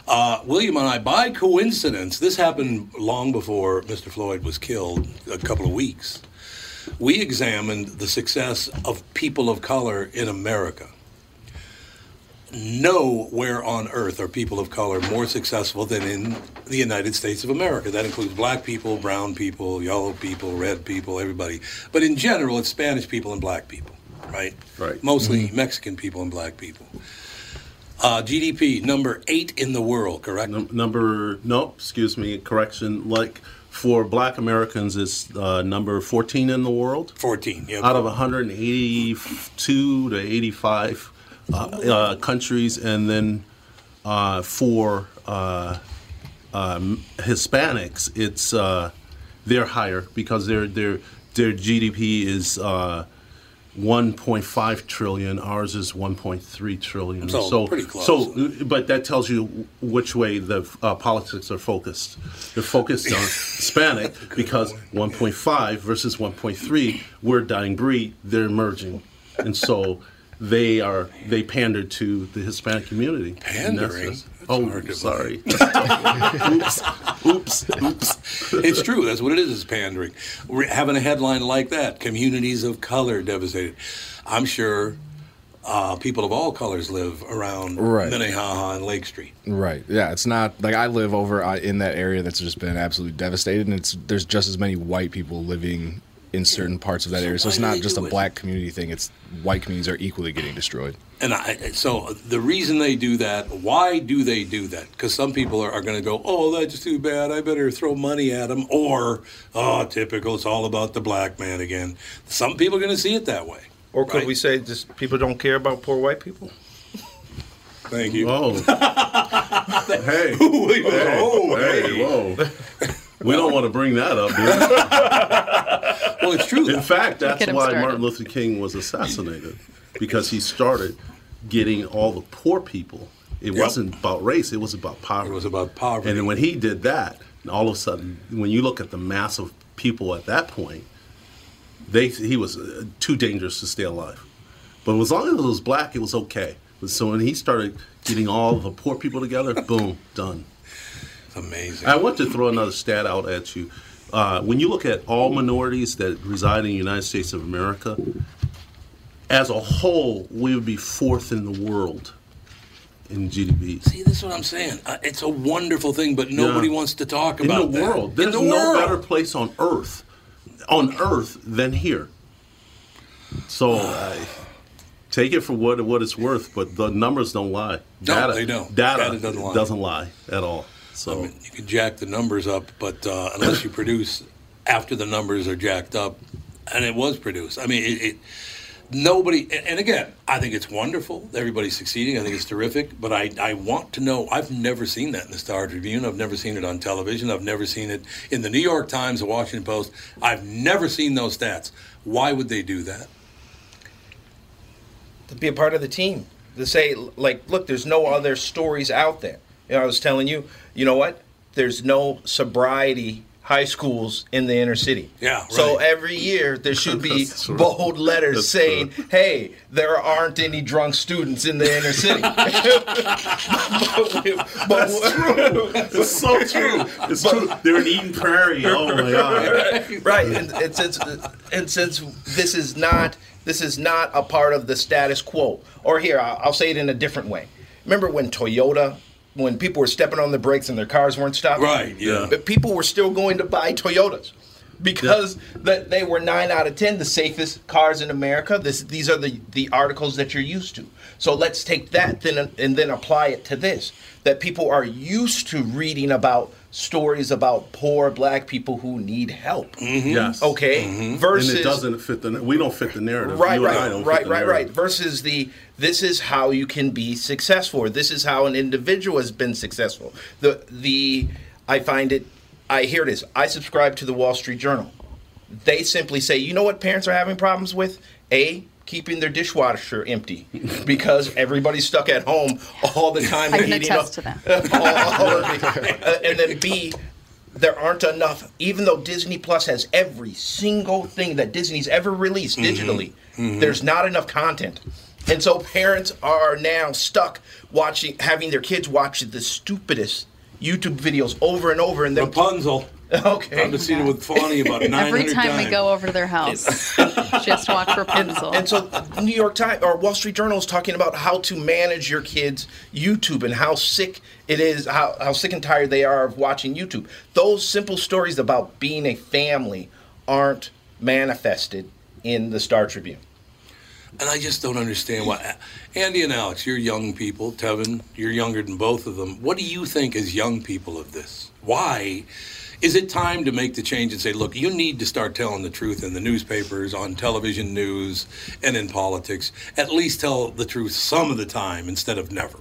Uh, William and I, by coincidence, this happened long before Mr. Floyd was killed, a couple of weeks. We examined the success of people of color in America. Nowhere on earth are people of color more successful than in the United States of America. That includes black people, brown people, yellow people, red people, everybody. But in general, it's Spanish people and black people, right? Right. Mostly Mexican people and black people. Uh, GDP number eight in the world, correct? Num- number no, excuse me, correction. Like for Black Americans, it's uh, number 14 in the world. 14, yeah. Out of 182 to 85 uh, uh, countries, and then uh, for uh, um, Hispanics, it's uh, they're higher because their their their GDP is. Uh, 1.5 trillion. Ours is 1.3 trillion. So, pretty close. So, but that tells you which way the uh, politics are focused. They're focused on [laughs] Hispanic because 1.5 versus 1.3, we're dying breed. They're emerging, and so they are they pander to the Hispanic community. Pandering? Just- Oh, hard to sorry. [laughs] oops, oops, oops. it's true. That's what it is. Is pandering. We're having a headline like that: "Communities of color devastated." I'm sure uh, people of all colors live around Right. Minnehaha and Lake Street. Right. Yeah. It's not like I live over uh, in that area that's just been absolutely devastated, and it's there's just as many white people living in certain parts of that area. So it's not just a do it? black community thing. It's white communities are equally getting destroyed. And I, so the reason they do that, why do they do that? Because some people are, are going to go, oh, that's too bad. I better throw money at them. Or, oh, typical. It's all about the black man again. Some people are going to see it that way. Or could Right. we say just people don't care about poor white people? Thank you. Oh, [laughs] hey, oh, hey, whoa. [laughs] We don't want to bring that up, do we? [laughs] Well, it's true. In fact, that's why started. Martin Luther King was assassinated because he started getting all the poor people. It Yep. wasn't about race; it was about poverty. It was about poverty. And then when he did that, all of a sudden, when you look at the mass of people at that point, they he was uh, too dangerous to stay alive. But as long as it was black, it was okay. So when he started getting all the poor people together, boom, done. It's amazing. I want to throw another stat out at you. Uh, when you look at all minorities that reside in the United States of America, as a whole, we would be fourth in the world in GDP. See, this is what I'm saying. Uh, it's a wonderful thing, but nobody Yeah. wants to talk about in the that. world. There's the no world. better place on earth, on earth than here. So uh, take it for what what it's worth, but the numbers don't lie. No, they don't. Data, Data doesn't lie. doesn't lie at all. So I mean, you can jack the numbers up, but uh, unless you produce after the numbers are jacked up, and it was produced. I mean, it, it nobody. and- And again, I think it's wonderful. Everybody's succeeding. I think it's terrific. But I, I want to know. I've never seen that in the Star Tribune. I've never seen it on television. I've never seen it in the New York Times, the Washington Post. I've never seen those stats. Why would they do that? to be a part of the team. To say, like, look, there's no other stories out there. You know, I was telling you, you know what? There's no sobriety high schools in the inner city. Yeah, So every year there should be [laughs] bold letters That's saying, true. "Hey, there aren't any drunk students in the inner city." [laughs] [laughs] but, we- but it's so true. It's true. They're in Eden Prairie. Oh my God. right and, and since and since this is not this is not a part of the status quo or here I'll, I'll say it in a different way remember when toyota when people were stepping on the brakes and their cars weren't stopping Right, yeah. but people were still going to buy toyotas because that they were nine out of ten the safest cars in America. This, these are the, the articles that you're used to. So let's take that then and then apply it to this. That people are used to reading about stories about poor black people who need help. Mm-hmm. Yes. Okay, versus and it doesn't fit the. We don't fit the narrative. right, You and I right, don't fit right, the right, right. Versus the this is how you can be successful. This is how an individual has been successful. The the I find it. I here it is. I subscribe to the Wall Street Journal. They simply say, you know what parents are having problems with? A keeping their dishwasher empty [laughs] because everybody's stuck at home all the time. I can eating attest up- to that. [laughs] all- all the- [laughs] uh, and then B, there aren't enough. Even though Disney Plus has every single thing that Disney's ever released digitally, there's not enough content And so parents are now stuck watching, having their kids watch the stupidest YouTube videos over and over. And they're Rapunzel. [laughs] Okay. I've seen it with Fawny about 900 [laughs] Every time times. we go over to their house, [laughs] just watch Rapunzel. And so, New York Times or Wall Street Journal is talking about how to manage your kids' YouTube and how sick it is, how, how sick and tired they are of watching YouTube. Those simple stories about being a family aren't manifested in the Star Tribune. And I just don't understand why. Andy and Alex, you're young people. Tevin, you're younger than both of them. What do you think as young people of this? Why is it time to make the change and say, look, you need to start telling the truth in the newspapers, on television news, and in politics? At least tell the truth some of the time instead of never.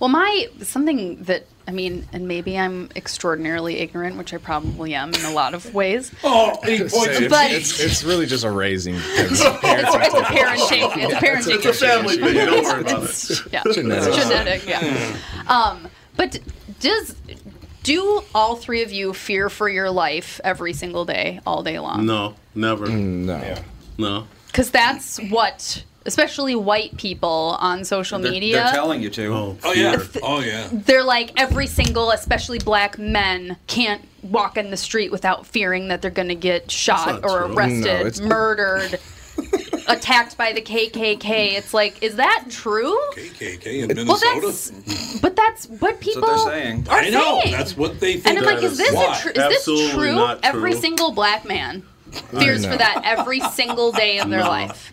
Well, my something that I mean, and maybe I'm extraordinarily ignorant, which I probably am in a lot of ways. [laughs] Oh, he It's, points it's, But- it's, it's really just a raising. [laughs] It's, It's, it's a parenting. It's a parenting. It's a family thing. Don't worry about It's- it. Yeah, Genetics. it's genetic. Yeah. Um, but does do all three of you fear for your life every single day, all day long? No, never. Mm, no. No. Because that's what, especially white people on social They're, media. they're telling you to. Oh, Oh, yeah. Oh, yeah. they're like every single, especially black men, can't walk in the street without fearing that they're going to get shot not or true. arrested, No, it's- murdered, attacked by the KKK. It's like, is that true? KKK in Well, Minnesota. that's but that's what people That's what they're saying. are I know. saying. That's what they think. and I'm like, that is is this why. a tr- is this Absolutely true? Every single black man fears for that every single day of their No. life.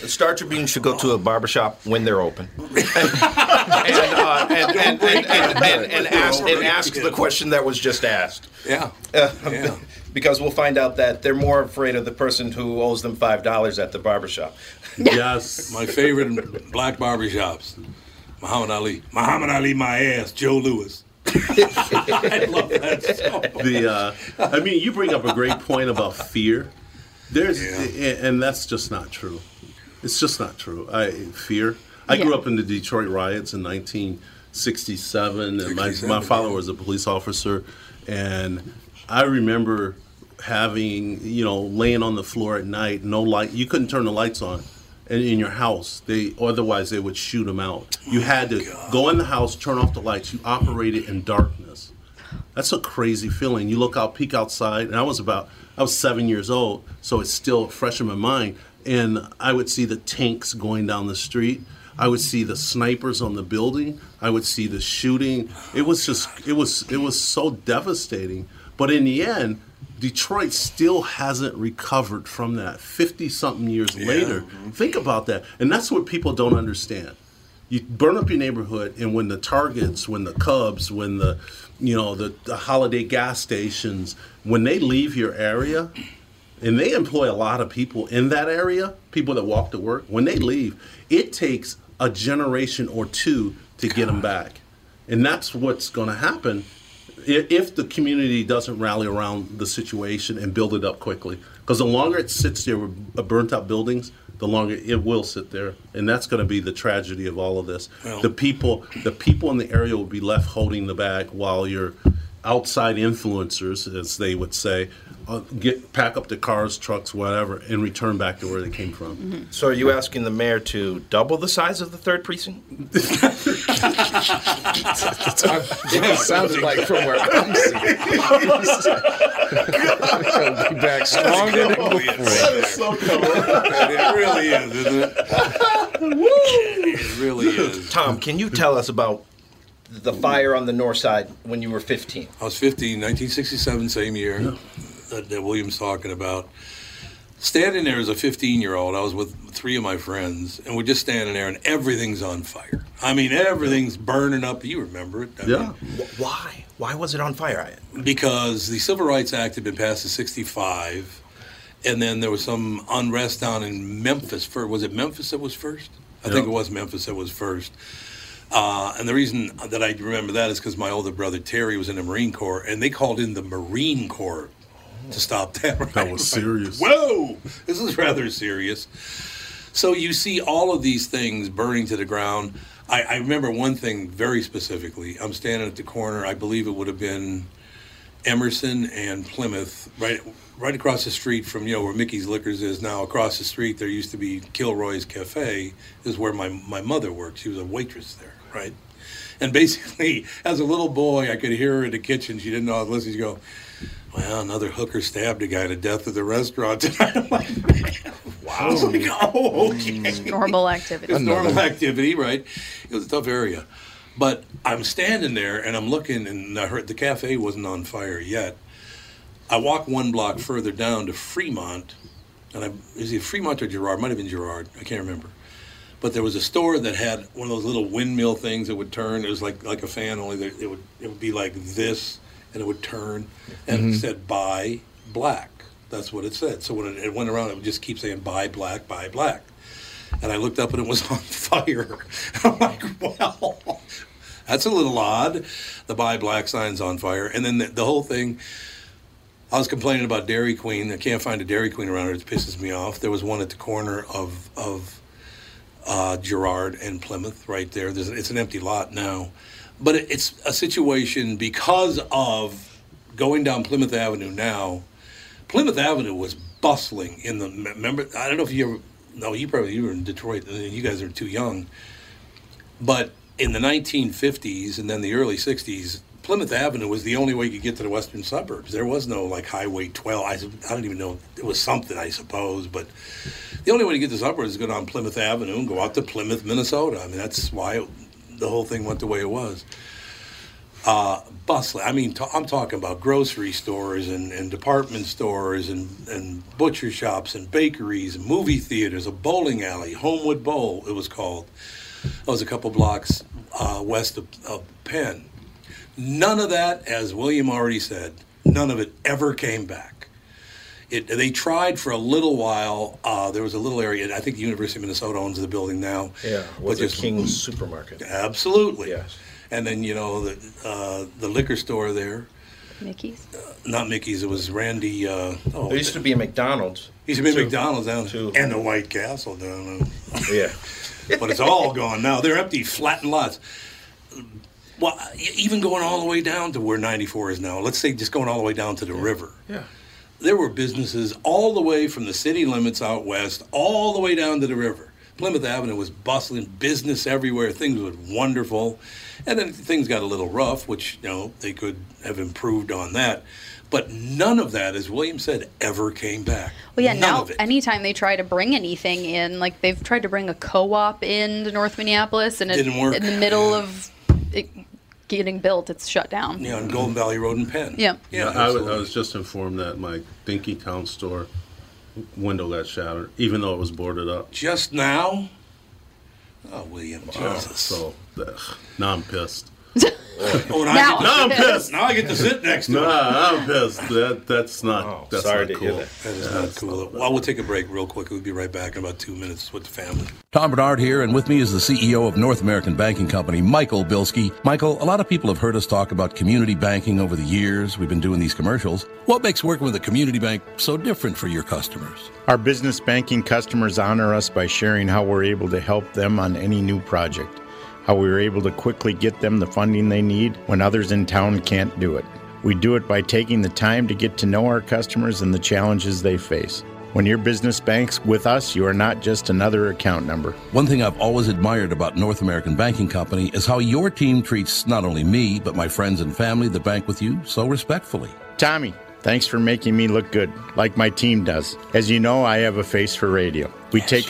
The Star Tribune should go to a barbershop when they're open. [laughs] and, uh, and, and, and, and, and, and ask, and ask the question that was just asked. Yeah. Uh, Yeah. Because we'll find out that they're more afraid of the person who owes them $5 at the barbershop. [laughs] Yes. My favorite black barbershops. Muhammad Ali. Muhammad Ali, my ass. Joe Louis. [laughs] I love that so the uh, I mean, you bring up a great point about fear. There's, Yeah. and and that's just not true. It's just not true. I fear. I grew up in the Detroit riots in 1967, and my my father was a police officer, and I remember having you know laying on the floor at night, no light. You couldn't turn the lights on. In, in your house, they otherwise they would shoot them out. You oh had to go in the house, turn off the lights. You operated in darkness. That's a crazy feeling. You look out, peek outside, and I was about, I was seven years old, so it's still fresh in my mind. And I would see the tanks going down the street. I would see the snipers on the building. I would see the shooting. It was just, it was, it was so devastating. But in the end, Detroit still hasn't recovered from that 50 something years later. Mm-hmm. Think about that. And that's what people don't understand you burn up your neighborhood and when the targets when the cubs when the you know the, the holiday gas stations when they leave your area and they employ a lot of people in that area people that walk to work when they leave it takes a generation or two to get them back and that's what's going to happen if the community doesn't rally around the situation and build it up quickly because the longer it sits there with uh, burnt out buildings the longer it will sit there and that's going to be the tragedy of all of this. Well- the people the people in the area will be left holding the bag while your outside influencers as they would say uh, get pack up the cars trucks whatever and return back to where they came from So are you asking the mayor to double the size of the third precinct? [laughs] it sounded like from where I'm sitting. Be [laughs] back stronger than before. It really is, isn't it? It really is. Tom, can you tell us about the fire on the north side when you were 15? I was 15, 1967, same year that, that William's talking about. Standing there as a 15 year old, I was with three of my friends, and we're just standing there, and everything's on fire. I mean, everything's burning up. You remember it? I yeah mean, Why? Why was it on fire? because the Civil Rights Act had been passed in 65, and then there was some unrest down in Memphis. For, was it Memphis that was first? I think it was Memphis that was first. Uh, and the reason that I remember that is because my older brother Terry was in the Marine Corps, and they called in the Marine Corps to stop that. that was serious [laughs] Whoa, this is rather serious. So you see all of these things burning to the ground. I, I remember one thing very specifically. I'm standing at the corner. I believe it would have been Emerson and Plymouth, right right across the street from you know where Mickey's Liquors is now. Across the street, there used to be Kilroy's Cafe, is where my my mother worked. She was a waitress there, right? And basically, [laughs] as a little boy, I could hear her in the kitchen. She didn't know I was listening. She'd go, "Well, another hooker stabbed a guy to death at the restaurant tonight." [laughs] I'm like, [laughs] "Wow!" I was like, "Oh, okay." Normal activity. It's normal activity, right? It was a tough area. But I'm standing there and I'm looking, and I heard the cafe wasn't on fire yet. I walk one block further down to Fremont, and I is it Fremont or Girard? Might have been Girard. I can't remember. But there was a store that had one of those little windmill things that would turn. It was like like a fan, only that it would it would be like this, and it would turn, and it Mhm. said "buy black." That's what it said. So when it, it went around, it would just keep saying "buy black, buy black." And I looked up and it was [laughs] on fire. [laughs] I'm like, well, that's a little odd. The buy black sign's on fire. And then the, the whole thing, I was complaining about Dairy Queen. I can't find a Dairy Queen around here. It pisses me off. There was one at the corner of, of uh, Girard and Plymouth right there. There's, it's an empty lot now. But it, it's a situation because of going down Plymouth Avenue now. Plymouth Avenue was bustling in the. Remember, I don't know if you ever. No, you probably you were in Detroit. You guys are too young. But in the 1950s and then the early 60s, Plymouth Avenue was the only way you could get to the western suburbs. There was no like Highway 12. I, I don't even know. It was something, I suppose. But the only way to get to the suburbs is go down Plymouth Avenue and go out to Plymouth, Minnesota. I mean, that's why it, the whole thing went the way it was. Uh, bustling. I mean, I'm talking about grocery stores and, and department stores and, and butcher shops and bakeries and movie theaters, a bowling alley, Homewood Bowl, it was called. That was a couple blocks uh, west of, of Penn. None of that, as William already said, none of it ever came back. It, they tried for a little while. Uh, there was a little area. I think the University of Minnesota owns the building now. Yeah, but was it just- King's Supermarket? Absolutely. Yes. And then you know the uh, the liquor store there, Mickey's. not Mickey's. It was Randy. Uh, oh, There used to be a McDonald's. used to be a. McDonald's down Too. and the White Castle down. there. Yeah. [laughs] but it's all gone now. They're empty, flattened lots. Well, even going all the way down to where 94 is now. Let's say just going all the way down to the river. Yeah. There were businesses all the way from the city limits out west, all the way down to the river. Plymouth Avenue was bustling, business everywhere. Things were wonderful, and then things got a little rough, which you know they could have improved on that. But none of that, as William said, ever came back. Well, yeah. None now, of it. anytime they try to bring anything in, like they've tried to bring a co-op in to North Minneapolis, and it, Didn't work. in the middle of it getting built, it's shut down. Yeah, on Golden Valley Road in Penn. Yeah. Yeah, I, was, I was just informed that my Dinkytown store window got shattered, even though it was boarded up. Just now? Oh, William, Wow. Jesus. So ugh, now I'm pissed. Oh, now, Now I get to I'm sit- pissed. Now I get to sit next to Nah, him. I'm pissed. That that's not. Oh, that's Oh, sorry not to hear cool. that. That is not cool. Well, we'll take a break real quick. We'll be right back in about two minutes with the family. Tom Barnard here, and with me is the CEO of North American Banking Company, Michael Bilski. Michael, a lot of people have heard us talk about community banking over the years. We've been doing these commercials. What makes working with a community bank so different for your customers? Our business banking customers honor us by sharing how we're able to help them on any new project, how we are able to quickly get them the funding they need when others in town can't do it. We do it by taking the time to get to know our customers and the challenges they face. When your business banks with us, you are not just another account number. One thing I've always admired about North American Banking Company is how your team treats not only me, but my friends and family that bank with you so respectfully. Tommy, thanks for making me look good, like my team does. As you know, I have a face for radio. We take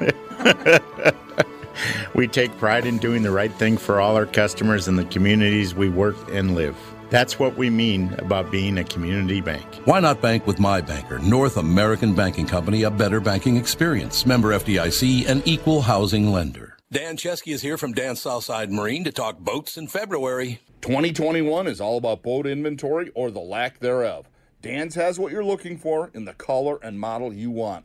[laughs] [laughs] we take pride in doing the right thing for all our customers and the communities we work and live. That's what we mean about being a community bank. Why not bank with my banker, North American Banking Company, a better banking experience, member FDIC, and equal housing lender. Dan Chesky is here from Dan Southside Marine to talk boats in February. 2021 is all about boat inventory or the lack thereof. Dan's has what you're looking for in the color and model you want.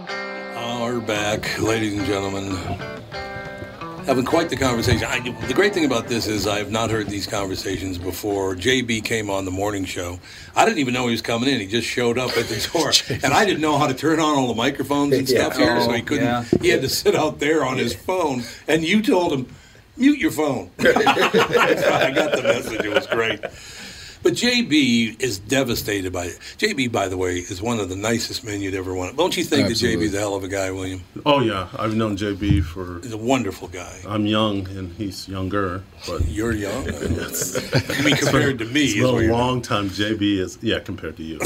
We're back, ladies and gentlemen. Having quite the conversation. I, the great thing about this is I have not heard these conversations before. JB came on the morning show. I didn't even know he was coming in. He just showed up at the [laughs] door, and I didn't know how to turn on all the microphones and Yeah. stuff here, so he Oh, couldn't. yeah. He had to sit out there on his phone, and you told him, "Mute your phone." [laughs] I got the message. It was great. But JB is devastated by it. JB, by the way, is one of the nicest men you'd ever want. Don't you think Absolutely. that JB's a hell of a guy, William? Oh yeah, I've known JB for. He's a wonderful guy. I'm young and he's younger, but you're young. [laughs] I mean, compared to me, it's been a long time. JB is yeah, compared to you. [laughs] no,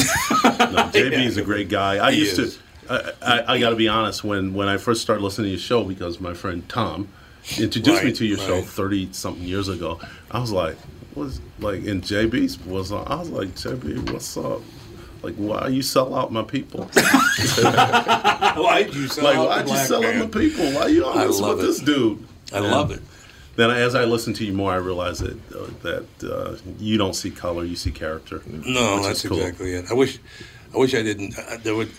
JB is a great guy. I used is. to. I, I, I got to be honest. When when I first started listening to your show, because my friend Tom introduced me to your show thirty something years ago, I was like, was like, and JB's was on. I was like, JB, what's up? Like, why you sell out my people? [laughs] Why'd you sell like, out why'd you black sell out my people? Why you on this with it. this dude? I love it. Then, as I listen to you more, I realize that uh, that uh, you don't see color, you see character. No, that's cool. exactly it. I wish, I wish I didn't. Uh, there would,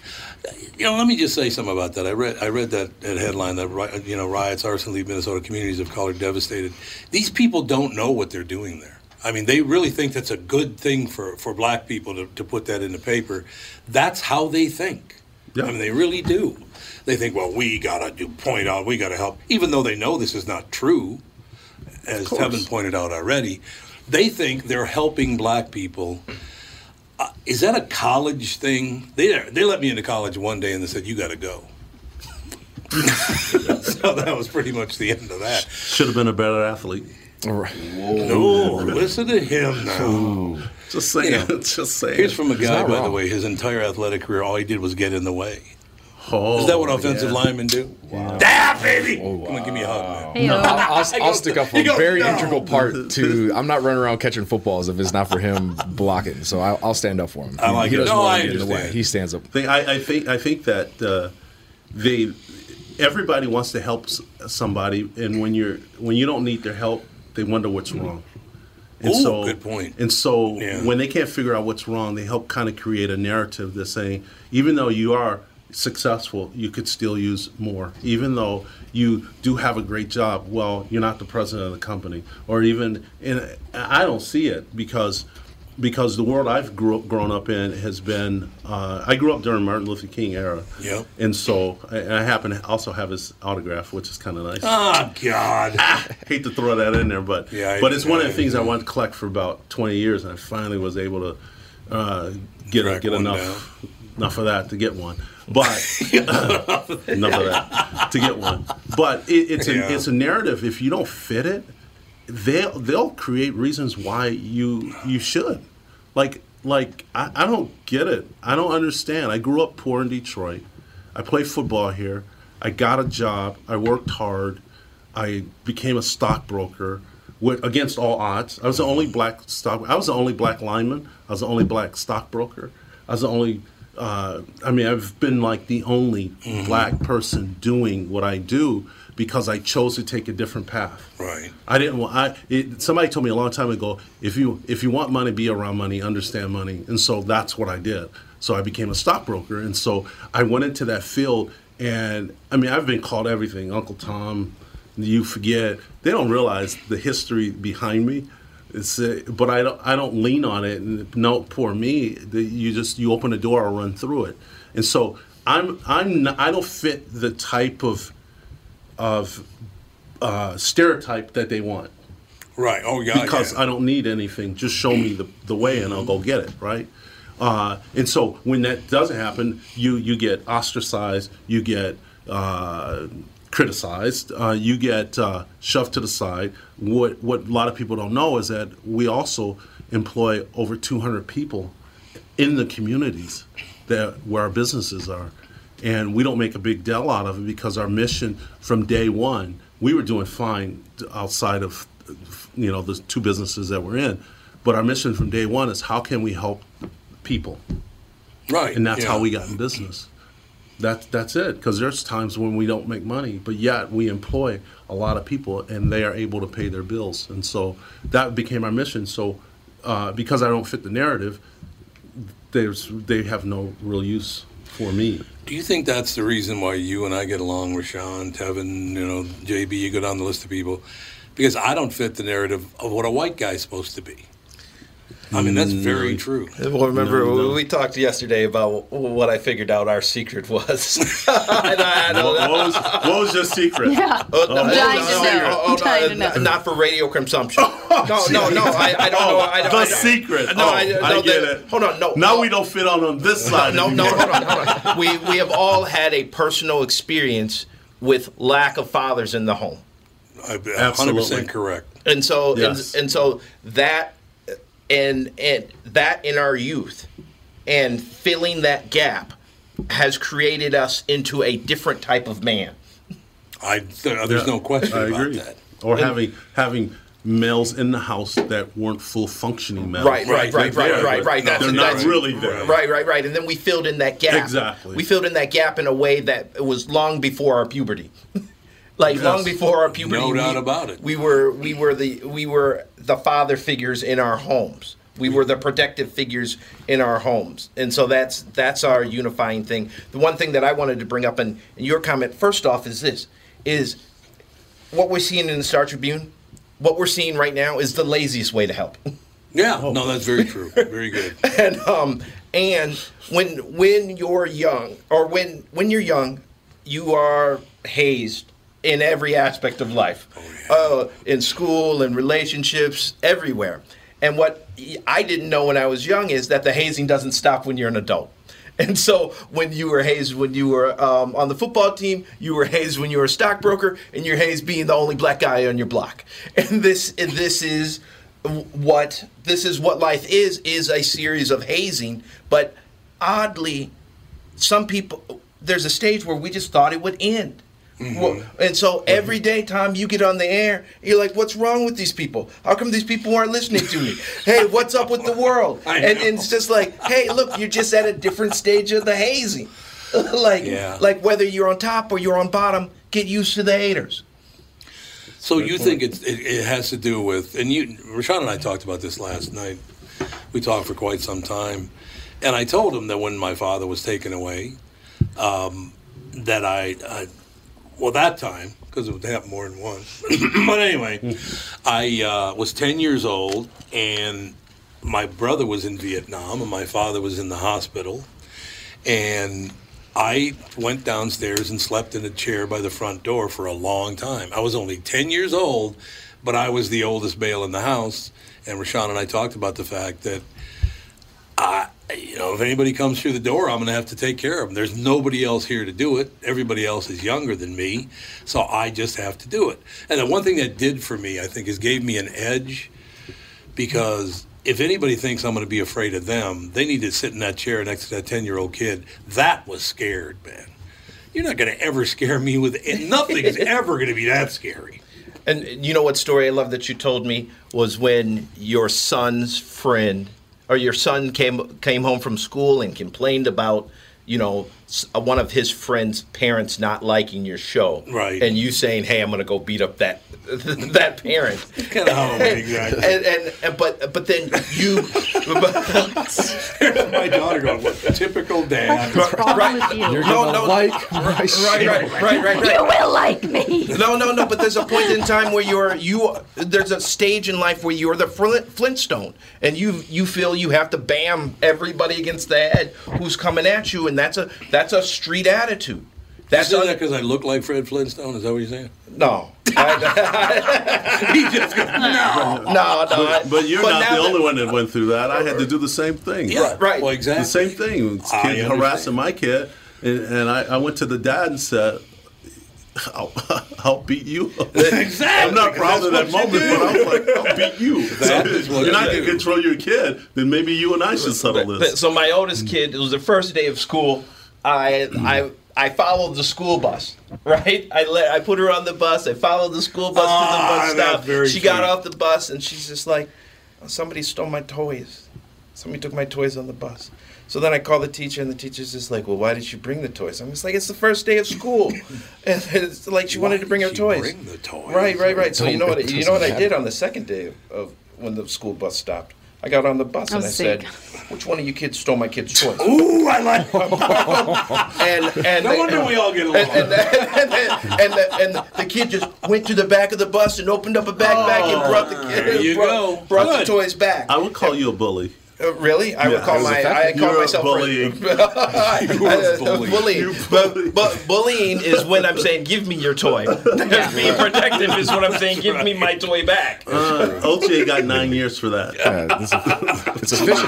you know. Let me just say something about that. I read, I read that, that headline that you know riots, arson, leave Minnesota communities of color devastated. These people don't know what they're doing there. I mean, they really think that's a good thing for, for black people to, to put that in the paper. That's how they think. I mean, they really do. They think, well, we gotta do point out, we gotta help, even though they know this is not true, as. Kevin pointed out already. They think they're helping black people. Uh, is that a college thing? They they let me into college one day and they said you got to go. [laughs] so that was pretty much the end of that. Should have been a better athlete. No, listen to him now. Just saying. You [laughs] know, just saying. Here's from a guy, not by the way, his entire athletic career, all he did was get in the way. Oh, Is that what offensive yeah. linemen do? Ah, baby! Come on, give me a hug, man. No, I'll, I'll, [laughs] I'll stick up for He a very "No." integral part [laughs] to. I'm not running around catching footballs if it's not for him blocking. So I'll, I'll stand up for him. I like he it. doesn't No, want I in the way. understand. He stands up. Thing- I, I think I think that uh, they everybody wants to help somebody, and when you're when you don't need their help, they wonder what's mm-hmm. wrong. And Ooh, so, good point. And so, Yeah. when they can't figure out what's wrong, they help kind of create a narrative that's saying, even though you are successful, you could still use more. Even though you do have a great job, well, you're not the president of the company, or even. And I don't see it because because the world I've grew, grown up in has been. Uh, I grew up during Martin Luther King era. Yep. And so I, I happen to also have his autograph, which is kind of nice. Oh God! [laughs] hate to throw that in there, but Yeah, I- but it's one of the I- things I wanted to collect for about 20 years, and I finally was able to uh, get get enough enough of that to get one. But [laughs] [laughs] enough of that to get one. But it, it's Yeah. a it's a narrative. If you don't fit it, they'll they'll create reasons why you you should. Like like I, I don't get it. I don't understand. I grew up poor in Detroit. I played football here. I got a job. I worked hard. I became a stockbroker with, against all odds. I was the only black stock. I was the only black lineman. I was the only black stockbroker. I was the only. Uh, I mean, I've been like the only black person doing what I do because I chose to take a different path. Right. I didn't want. I it, somebody told me a long time ago, if you if you want money, be around money, understand money, and so that's what I did. So I became a stockbroker, and so I went into that field. And I mean, I've been called everything, Uncle Tom. You forget. They don't realize the history behind me. It's, uh, but I don't. I don't lean on it. And no, poor me. The, you just you open the door, I'll run through it. And so I'm. I'm. Not, I don't fit the type of of uh, stereotype that they want. Right. Oh, yeah. Because yeah. I don't need anything. Just show me the, the way and I'll go get it, right? Uh, and so when that doesn't happen, you, you get ostracized, you get uh, criticized, uh, you get uh, shoved to the side. What, what a lot of people don't know is that we also employ over 200 people in the communities that where our businesses are. And we don't make a big deal out of it because our mission from day one, we were doing fine outside of, you know, the two businesses that we're in, but our mission from day one is how can we help people, Right. and that's yeah. how we got in business. That, that's it, because there's times when we don't make money, but yet we employ a lot of people and they are able to pay their bills. And so that became our mission. So uh, because I don't fit the narrative, there's, they have no real use for me. Do you think that's the reason why you and I get along, Rashawn, Tevin, you know, JB, you go down the list of people? Because I don't fit the narrative of what a white guy's supposed to be. I mean, that's mm, very true. Well, remember No, no. we talked yesterday about what I figured out our secret was. [laughs] [laughs] I I What, what was, what was your secret? Yeah. Oh, no, I'm dying to no, know. no, oh, I'm no, dying to no, know. Not for radio consumption. [laughs] No, no, no. I, I don't know. I, don't- The I, secret. No, Oh, I, I no, get the- it. Hold on. No. Now no, we don't fit on on this side. No, no, hold on, hold on. We we have all had a personal experience with lack of fathers in the home. Hundred percent correct. And so Yes. and, and so that and and that in our youth and filling that gap has created us into a different type of man. I there's no question I about agree. that. Or And- having having males in the house that weren't full functioning males. Right, right, right, They're right, right, right. That's they're not that's- really there. Right, right, right. And then we filled in that gap. Exactly. We filled in that gap in a way that it was long before our puberty. [laughs] like Yes. long before our puberty. No we- doubt about it. We were we were the we were the father figures in our homes. We were the protective figures in our homes. And so that's that's our unifying thing. The one thing that I wanted to bring up in, in your comment first off is this is what we're seeing in the Star Tribune, what we're seeing right now is the laziest way to help. [laughs] Yeah, no, that's very true. Very good. [laughs] and um and when when you're young or when when you're young you are hazed in every aspect of life uh, in school and relationships everywhere and what i didn't know when i was young is that the hazing doesn't stop when you're an adult [laughs] and so when you were hazed when you were um, on the football team, you were hazed when you were a stockbroker, and you're hazed being the only black guy on your block. [laughs] And this and this is what this is what life is is a series of hazing. But oddly, some people there's a stage where we just thought it would end. Well, and so every day, Tom, you get on the air, you're like, "What's wrong with these people? How come these people aren't listening to me? Hey, what's up with the world?" [laughs] And, know. and it's just like, "Hey, look, you're just at a different stage of the hazing. [laughs] like, Yeah. like whether you're on top or you're on bottom, get used to the haters." So you think it's, it, it has to do with, and you, Rashawn and I talked about this last night. We talked for quite some time, and I told him that when my father was taken away, um, that I, I, well, that time because it would happen more than once. [clears throat] but anyway, I uh, was ten years old, and my brother was in Vietnam, and my father was in the hospital, and I went downstairs and slept in a chair by the front door for a long time. I was only 10 years old, but I was the oldest male in the house. And Rashawn and I talked about the fact that, you know, if anybody comes through the door, I'm going to have to take care of them. There's nobody else here to do it. Everybody else is younger than me, so I just have to do it. And the one thing that did for me, I think, is gave me an edge because if anybody thinks I'm going to be afraid of them, they need to sit in that chair next to that 10 year old kid. That was scared, man. You're not going to ever scare me with it. nothing's [laughs] ever going to be that scary. And you know what story I love that you told me was when your son's friend or your son came came home from school and complained about you know Uh, one of his friends' parents not liking your show, Right. And you saying, "Hey, I'm going to go beat up that [laughs] that parent." Kind of oh how it exactly. and, and, and uh, but uh, but then you [laughs] my daughter going, what typical dad. right, You're no, gonna no, like my right, show. right, right, right, right, right. You will like me. No, no, no. But there's a point in time where you're you. There's a stage in life where you're the Flint, Flintstone, and you you feel you have to bam everybody against the head who's coming at you, and that's a that's a street attitude. That's That's you that because I look like Fred Flintstone. Is that what you're saying? No. [laughs] he just goes, no. No, no. But, but you're But not now the that- only one that went through that. I had to do the same thing. Yeah, right. Well, exactly. The same thing. This I kid understand. harassing my kid, and, and I, I went to the dad and said, "I'll, [laughs] I'll beat you." [laughs] Exactly, I'm not proud of that moment, you but I was like, "I'll beat you." That so is what you're not going to control your kid. Then maybe you and I should settle But- this. but- So my oldest kid, it was the first day of school. I I I followed the school bus, right? I let I put her on the bus. I followed the school bus to the Ah, bus stop. She got off the bus and she's just like, "Oh, somebody stole my toys. Somebody took my toys on the bus. So then I call the teacher, and the teacher's just like, "Well, why did you bring the toys?" I'm just like, "It's the first day of school," [laughs] and it's like she wanted to bring her toys. bring the toys? Right, right, right. So you know what? You know what I did on the second day of, of when the school bus stopped. I got on the bus I and I was said, "Which one of you kids stole my kid's toys?" Ooh, I like. [laughs] and and No they- wonder we all get along. And, and, and, and, and the, and the kid just went to the back of the bus and opened up a backpack and brought the oh, kid. there you brought, go. Brought Good. the toys back. I would call you a bully. Uh, really? I would call my. I effective. call myself bullying. [laughs] [laughs] You were a uh, bullying. But, but bullying is when I'm saying, "Give me your toy." Being [laughs] protective is when I'm saying, "Give me my toy back." Uh, OJ got nine years for that. it's official.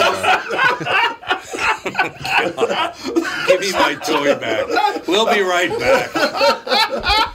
Give me my toy back. We'll be right back.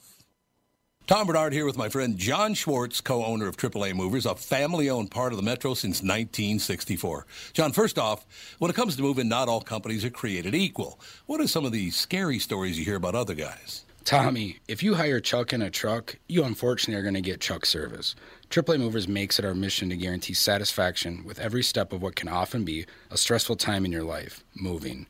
Tom Barnard here with my friend John Schwartz, co-owner of AAA Movers, a family-owned part of the Metro since 1964. John, first off, when it comes to moving, not all companies are created equal. What are some of the scary stories you hear about other guys? Tommy, if you hire Chuck in a truck, you unfortunately are going to get Chuck service. AAA Movers makes it our mission to guarantee satisfaction with every step of what can often be a stressful time in your life, moving.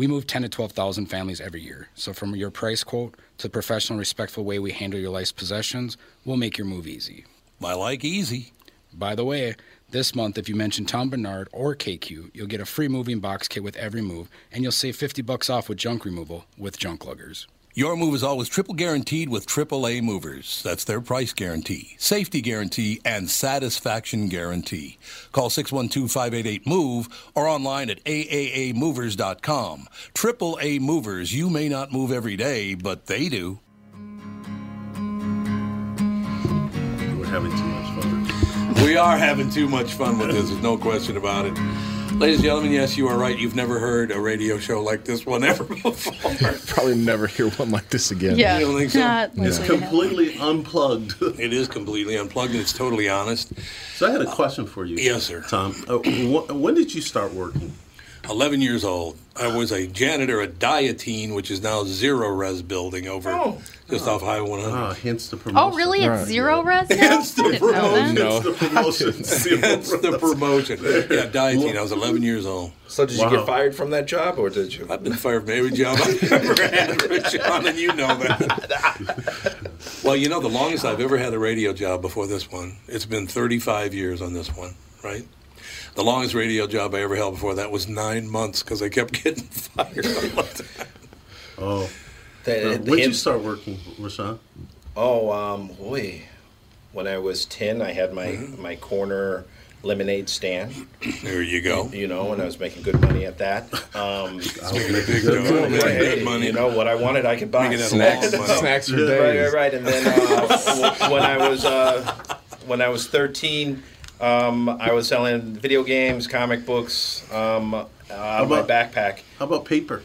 We move 10 to 12,000 families every year. So from your price quote to the professional, respectful way we handle your life's possessions, we'll make your move easy. I like easy. By the way, this month, if you mention Tom Barnard or KQ, you'll get a free moving box kit with every move, and you'll save 50 bucks off with junk removal with Junk Luggers. Your move is always triple guaranteed with AAA Movers. That's their price guarantee, safety guarantee, and satisfaction guarantee. Call 612-588-MOVE or online at aaamovers.com. AAA Movers, you may not move every day, but they do. We're having too much fun. We are having too much fun with this, there's no question about it. Ladies and gentlemen, yes, you are right. You've never heard a radio show like this one ever [laughs] before. [laughs] Probably never hear one like this again. You don't think so? Not It's likely to completely unplugged. [laughs] It is completely unplugged and it's totally honest. So I had a question for you. Yes, sir. Tom, uh, wh- when did you start working? 11 years old. I was a janitor at Diatine, which is now Zero Res building over just off Highway 100. Ah, hence the promotion. Oh, really? It's zero res now? Hence the I didn't know that. promotion. Hence the promotion. Zero [laughs] Hence the res. promotion. Yeah, Diatine. I was 11 years old. So did you Wow. get fired from that job, or did you? I've been fired from every job I've ever had, [laughs] John, and you know that. [laughs] well, you know, the longest I've ever had a radio job before this one, it's been 35 years on this one, right? The longest radio job I ever held before that was nine months because I kept [laughs] getting fired. all the time. Oh. The- Uh, when did you start working, Rashawn? Oh, um, boy. When I was 10, I had my, my corner lemonade stand. There you go. You know, and I was making good money at that. Um, [laughs] Speaking of big dough, making hey, good money. You know, what I wanted, I could buy. Making Snacks- long snacks for Right, days. right, right. And then uh, [laughs] when I was uh, when I was 13, um, I was selling video games, comic books, um, uh, out of my about- backpack. How about paper?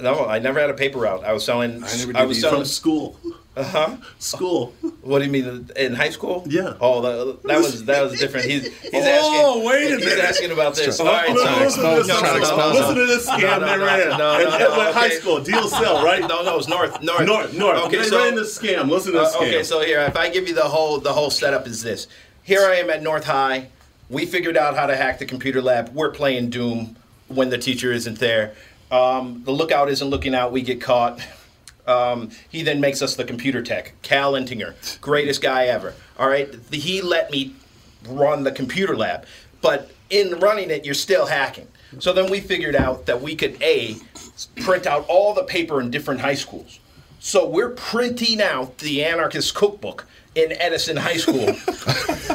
No, I never had a paper route. I was selling. I never I did was either. selling From school. Uh huh. School. What do you mean in high school? Yeah. Oh, that, that was that was different. He's he's Oh, asking. wait a He's minute. asking about this. Oh, All right, no, sorry. listen to this, No, no, no, no, Listen to this no, scam no, they no, ran. no, no, And- no, and no, high okay. school, deal sell, right? No, no, it's north, north, North, north. Okay, they so ran this scam. Listen to this Uh, scam. okay, so here, if I give you the whole the whole setup is this. Here I am at North High. We figured out how to hack the computer lab. We're playing Doom when the teacher isn't there. Um, the lookout isn't looking out. We get caught. Um, he then makes us the computer tech. Cal Intinger, greatest guy ever. All right, he let me run the computer lab, but in running it, you're still hacking. So then we figured out that we could a print out all the paper in different high schools. So we're printing out the anarchist cookbook in Edison High School,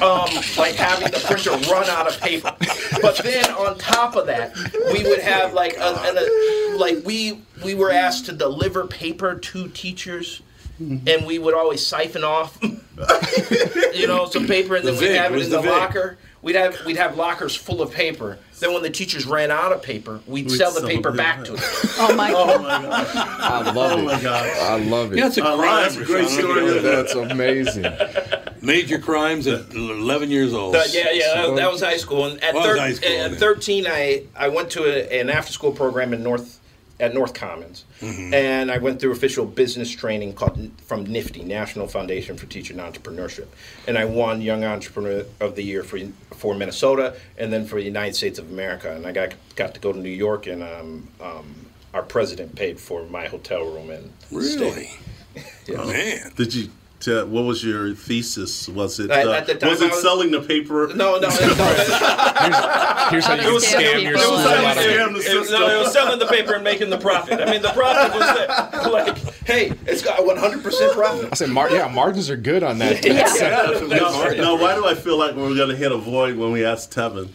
um, like having the printer run out of paper. But then on top of that, we would have like a, a like we we were asked to deliver paper to teachers. And we would always siphon off, [laughs] you know, some paper, and The then we'd Vig, have it in the the locker. We'd have we'd have lockers full of paper. Then when the teachers ran out of paper, we'd, We'd sell the paper it, back to them. Oh my [laughs] oh, god! I love it. my God. I love it. Yeah, it's a I love- crime. that's a great story. That's amazing. Major crimes at 11 years old. That- yeah, yeah, that, that was high school. And at, Well, thir- high school, at 13, I, I went to a, an after school program in North at North Commons, Mm-hmm. and I went through official business training called from NFTE, National Foundation for Teaching Entrepreneurship, and I won Young Entrepreneur of the Year for for Minnesota, and then for the United States of America, and I got got to go to New York, and um, um, our president paid for my hotel room and Really? [laughs] Yeah. Oh, Man. Did you? Tell, what was your thesis? Was it uh, at the time was I it was- selling the paper? No, no. [laughs] Here's how you It was scam selling- your it was school selling- it- it. The it was- system. No, it was selling the paper and making the profit. I mean, the profit was there. Like, hey, it's got 100% profit. I said, mar- yeah, margins are good on that. [laughs] Yeah. Now, [laughs] now, why do I feel like we're going to hit a void when we ask Tevin?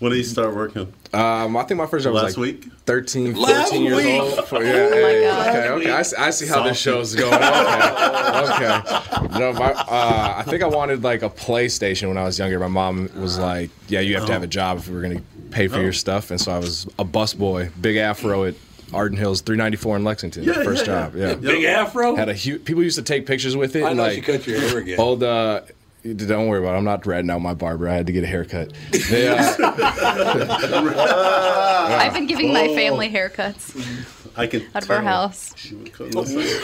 When did you start working? Um, I think my first job was Last like week? 13, Last years week? old. For, yeah, Oh my hey, God. okay, okay. I see, I see how this show's going. Okay, [laughs] okay. No, my, uh, I think I wanted like a PlayStation when I was younger. My mom was like, "Yeah, you have to have a job if we're going to pay for Oh. your stuff," and so I was a busboy, big afro at Arden Hills, 394 in Lexington. Yeah, first yeah, job, yeah. yeah. Big afro? Had a huge. People used to take pictures with it. I and, know like, you cut your hair again. Old. Uh, don't worry about it. I'm not ratting out my barber. I had to get a haircut. They, uh, [laughs] I've been giving my Oh. family haircuts I can out of our tell. house.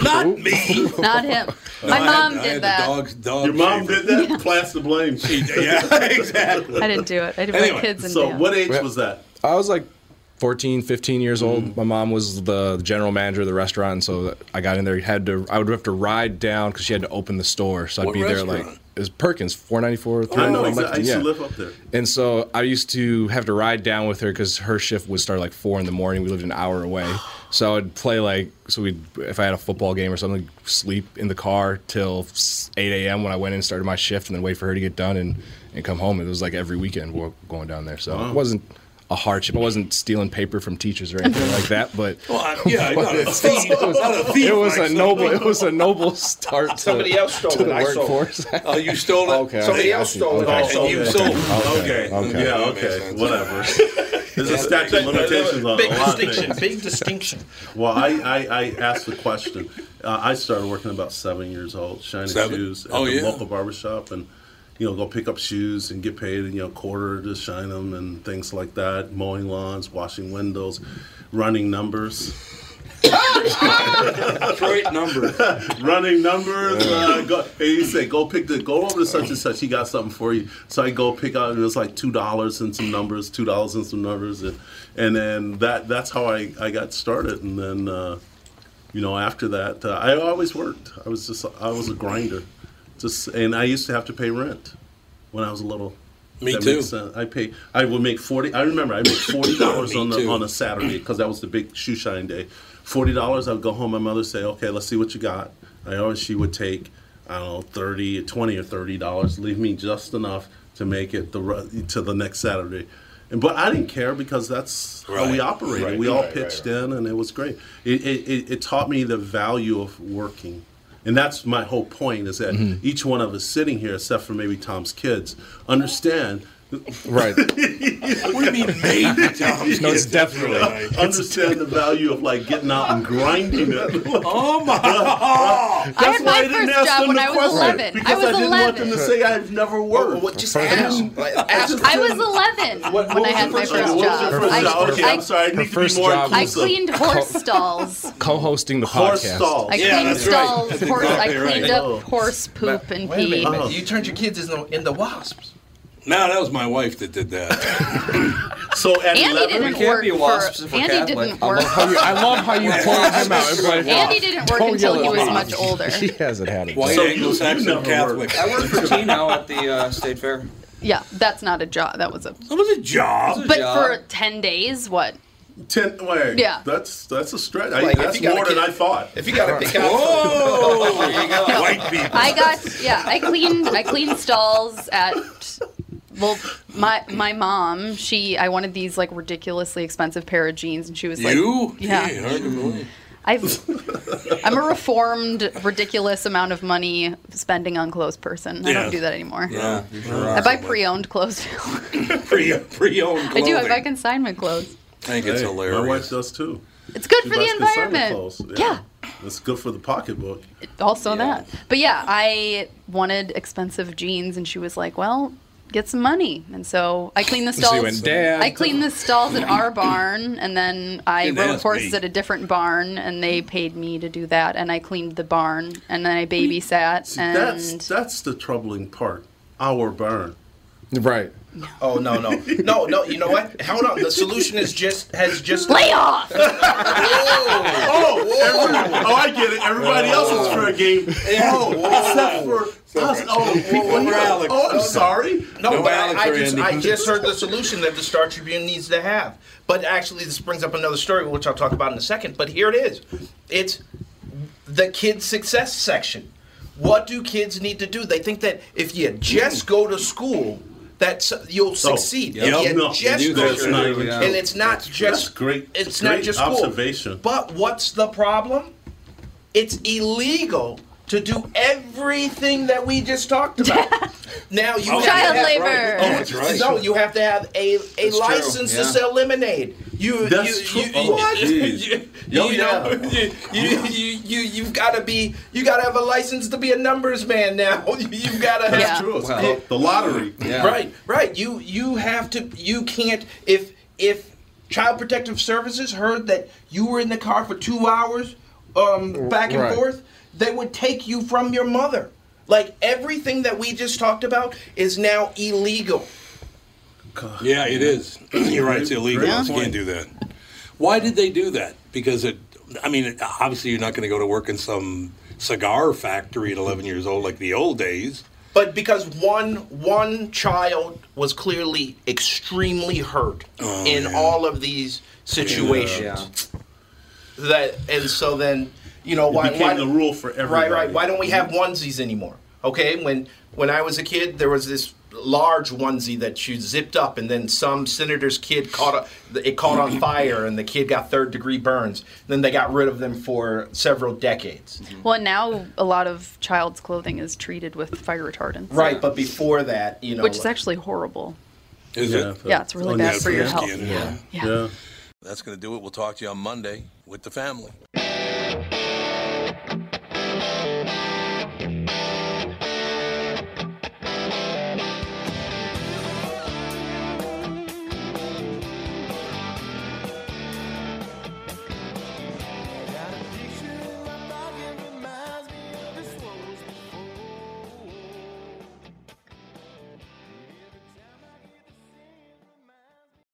Not me. Not him. My I mom I did had that. The dog's dog Your mom did that? Plants the blame. yeah, [laughs] exactly. I didn't do it. I did Anyway, my kids and so dance. what age was that? I was like 14, 15 years old. Mm. My mom was the general manager of the restaurant, and so I got in there. Had to, I would have to ride down because she had to open the store. So I'd What be there like restaurant? Was Perkins, four ninety four. I know exactly. I used to live up there. And so I used to have to ride down with her because her shift would start like four in the morning. We lived an hour away, [gasps] so I'd play like so. We would if I had a football game or something, sleep in the car till eight a.m. when I went in and started my shift, and then wait for her to get done and and come home. It was like every weekend we we're going down there. So Wow. it wasn't a hardship. I wasn't stealing paper from teachers or anything like that. But [laughs] Well, I- yeah, not [laughs] it was, it was, a thief it was a noble. It was a noble [laughs] start. To, Somebody else stole to it. the I sold it. workforce. Oh, you stole it? Okay. Somebody I else see. stole it. I Okay. sold you it. sold it. Okay. Okay. Yeah, okay. Whatever. There's a statute of limitations on Big a lot distinction. things. Big distinction. Well, I, I, I asked the question. Uh, I started working about seven years old, shining Seven? shoes at Oh, the yeah. local barbershop and, you know, go pick up shoes and get paid, you know, quarter to shine them and things like that, mowing lawns, washing windows, running numbers. Detroit numbers. [laughs] running numbers. Uh, go, and he said, "Go pick the go over to such and such. He got something for you." So I go pick out. and It was like two dollars and some numbers, two dollars and some numbers, and, and then that that's how I, I got started. And then uh, you know after that, uh, I always worked. I was just I was a grinder, just and I used to have to pay rent when I was a little. Me That too. I pay. I would make forty. I remember I made forty dollars [coughs] on the too. on a Saturday because that was the big shoe shine day. Forty dollars. I would go home. My mother would say, "Okay, let's see what you got." I always she would take, I don't know, thirty, twenty or thirty dollars. Leave me just enough to make it the to the next Saturday. And but I didn't care because that's how we operated. Right, we all right, right, pitched in, and it was great. It, it, it taught me the value of working. And that's my whole point is that Mm-hmm. each one of us sitting here, except for maybe Tom's kids, understand. Right. What do you mean, maybe, Tom? No, it's definitely. understand the value of like getting out and grinding it. Oh my! [laughs] I had my didn't first ask job them when the I was question, 11. Because I was didn't want them to say I've never worked. What, just First- ask. Ask I was 11 What- what when I had the my first first job? Job. first I, job? Okay, I, I'm sorry. I Her need to be first more job uh, I cleaned horse stalls. Co-hosting the Horse podcast. stalls. I Yeah, cleaned that's right. stalls. That's horse, [laughs] I cleaned right. up Oh. horse poop and pee. Oh. You turned your kids into, into wasps. No, that was my wife that did that. so at Andy didn't work for, Andy didn't work. I love how you [laughs] pointed him out. Everybody, Andy didn't work Don't until he was me. much older. [laughs] She hasn't had it. White So Anglo-Saxon you never Catholic. I work for Tino at the uh, state fair. Yeah, that's not a job. That was a. That was a job. But for ten days, what? Ten. Wait. Yeah. That's that's a stretch. Like, if that's more than I thought. If you got to pick out, Whoa! [laughs] there you go. White people. I got yeah. I cleaned I cleaned stalls at. Well, my my mom, she I wanted these like ridiculously expensive pair of jeans, and she was like, You? yeah. Gee, hard to believe. I've, I'm a reformed, ridiculous amount of money spending on clothes person. I Yeah. don't do that anymore. Yeah, you sure I are. buy pre-owned clothes. [laughs] Pre pre-owned I clothing. do. I buy consignment clothes. I think it's Hey, hilarious. My wife does too. It's good She for the buys consignment environment. clothes. Yeah. It's good for the pocketbook. Also that. But yeah, I wanted expensive jeans, and she was like, "Well, get some money." And so I cleaned the stalls. you "Dad." I cleaned the stalls at our barn, and then I Didn't rode horses me. at a different barn, and they paid me to do that. And I cleaned the barn, and then I babysat, See, and that's that's the troubling part. Our barn. Right. Oh no no no no! You know what? Hold on. The solution is just has just lay off. [laughs] Oh, every- oh, I get it. Everybody else is fair game. Oh, except for us. Oh, people Poor here. Alex. Oh, I'm sorry. No, No but Alex I, I just I just heard the solution that the Star Tribune needs to have. But actually, this brings up another story, which I'll talk about in a second. But here it is. It's the kids' success section. What do kids need to do? They think that if you just go to school, that you'll succeed. yep. If you No, just you do go that. to That's not even and it's not just great. It's great not just observation. But what's the problem? It's illegal to do everything that we just talked about. [laughs] now you Oh, have Child to have, labor. Oh, That's right. No, you have to have a, a That's true, license to sell lemonade. You, That's you, true. You, Oh, you, geez. you, [laughs] you, Oh, know, yeah. you, you, you, you, you've got to be, you got to have a license to be a numbers man now. [laughs] You've got to have. That's Yeah. true. It's Well, called the lottery. Yeah. Right, right. You you have to. You can't. If if Child Protective Services heard that you were in the car for two hours, um, back and Right. forth, they would take you from your mother. Like everything that we just talked about is now illegal. Yeah, it is. [clears throat] You're right. It's illegal. Great You can't do that. Why did they do that? Because it. I mean, it, obviously, you're not going to go to work in some cigar factory at 11 years old like the old days. But because one one child was clearly extremely hurt Oh, in yeah. all of these situations, that and so then you know It why became why the rule for everybody. Right, right. Why don't we have mm-hmm. onesies anymore? Okay, when when I was a kid, there was this large onesie that you zipped up, and then some senator's kid caught a, it caught on [laughs] fire, and the kid got third degree burns. Then they got rid of them for several decades. Mm-hmm. Well, and now a lot of child's clothing is treated with fire retardants. Right, but before that, you know, Which is actually horrible. Is Yeah, it? Yeah, it's really bad for your risky health. anymore. Yeah. Yeah. That's going to do it. We'll talk to you on Monday with the family.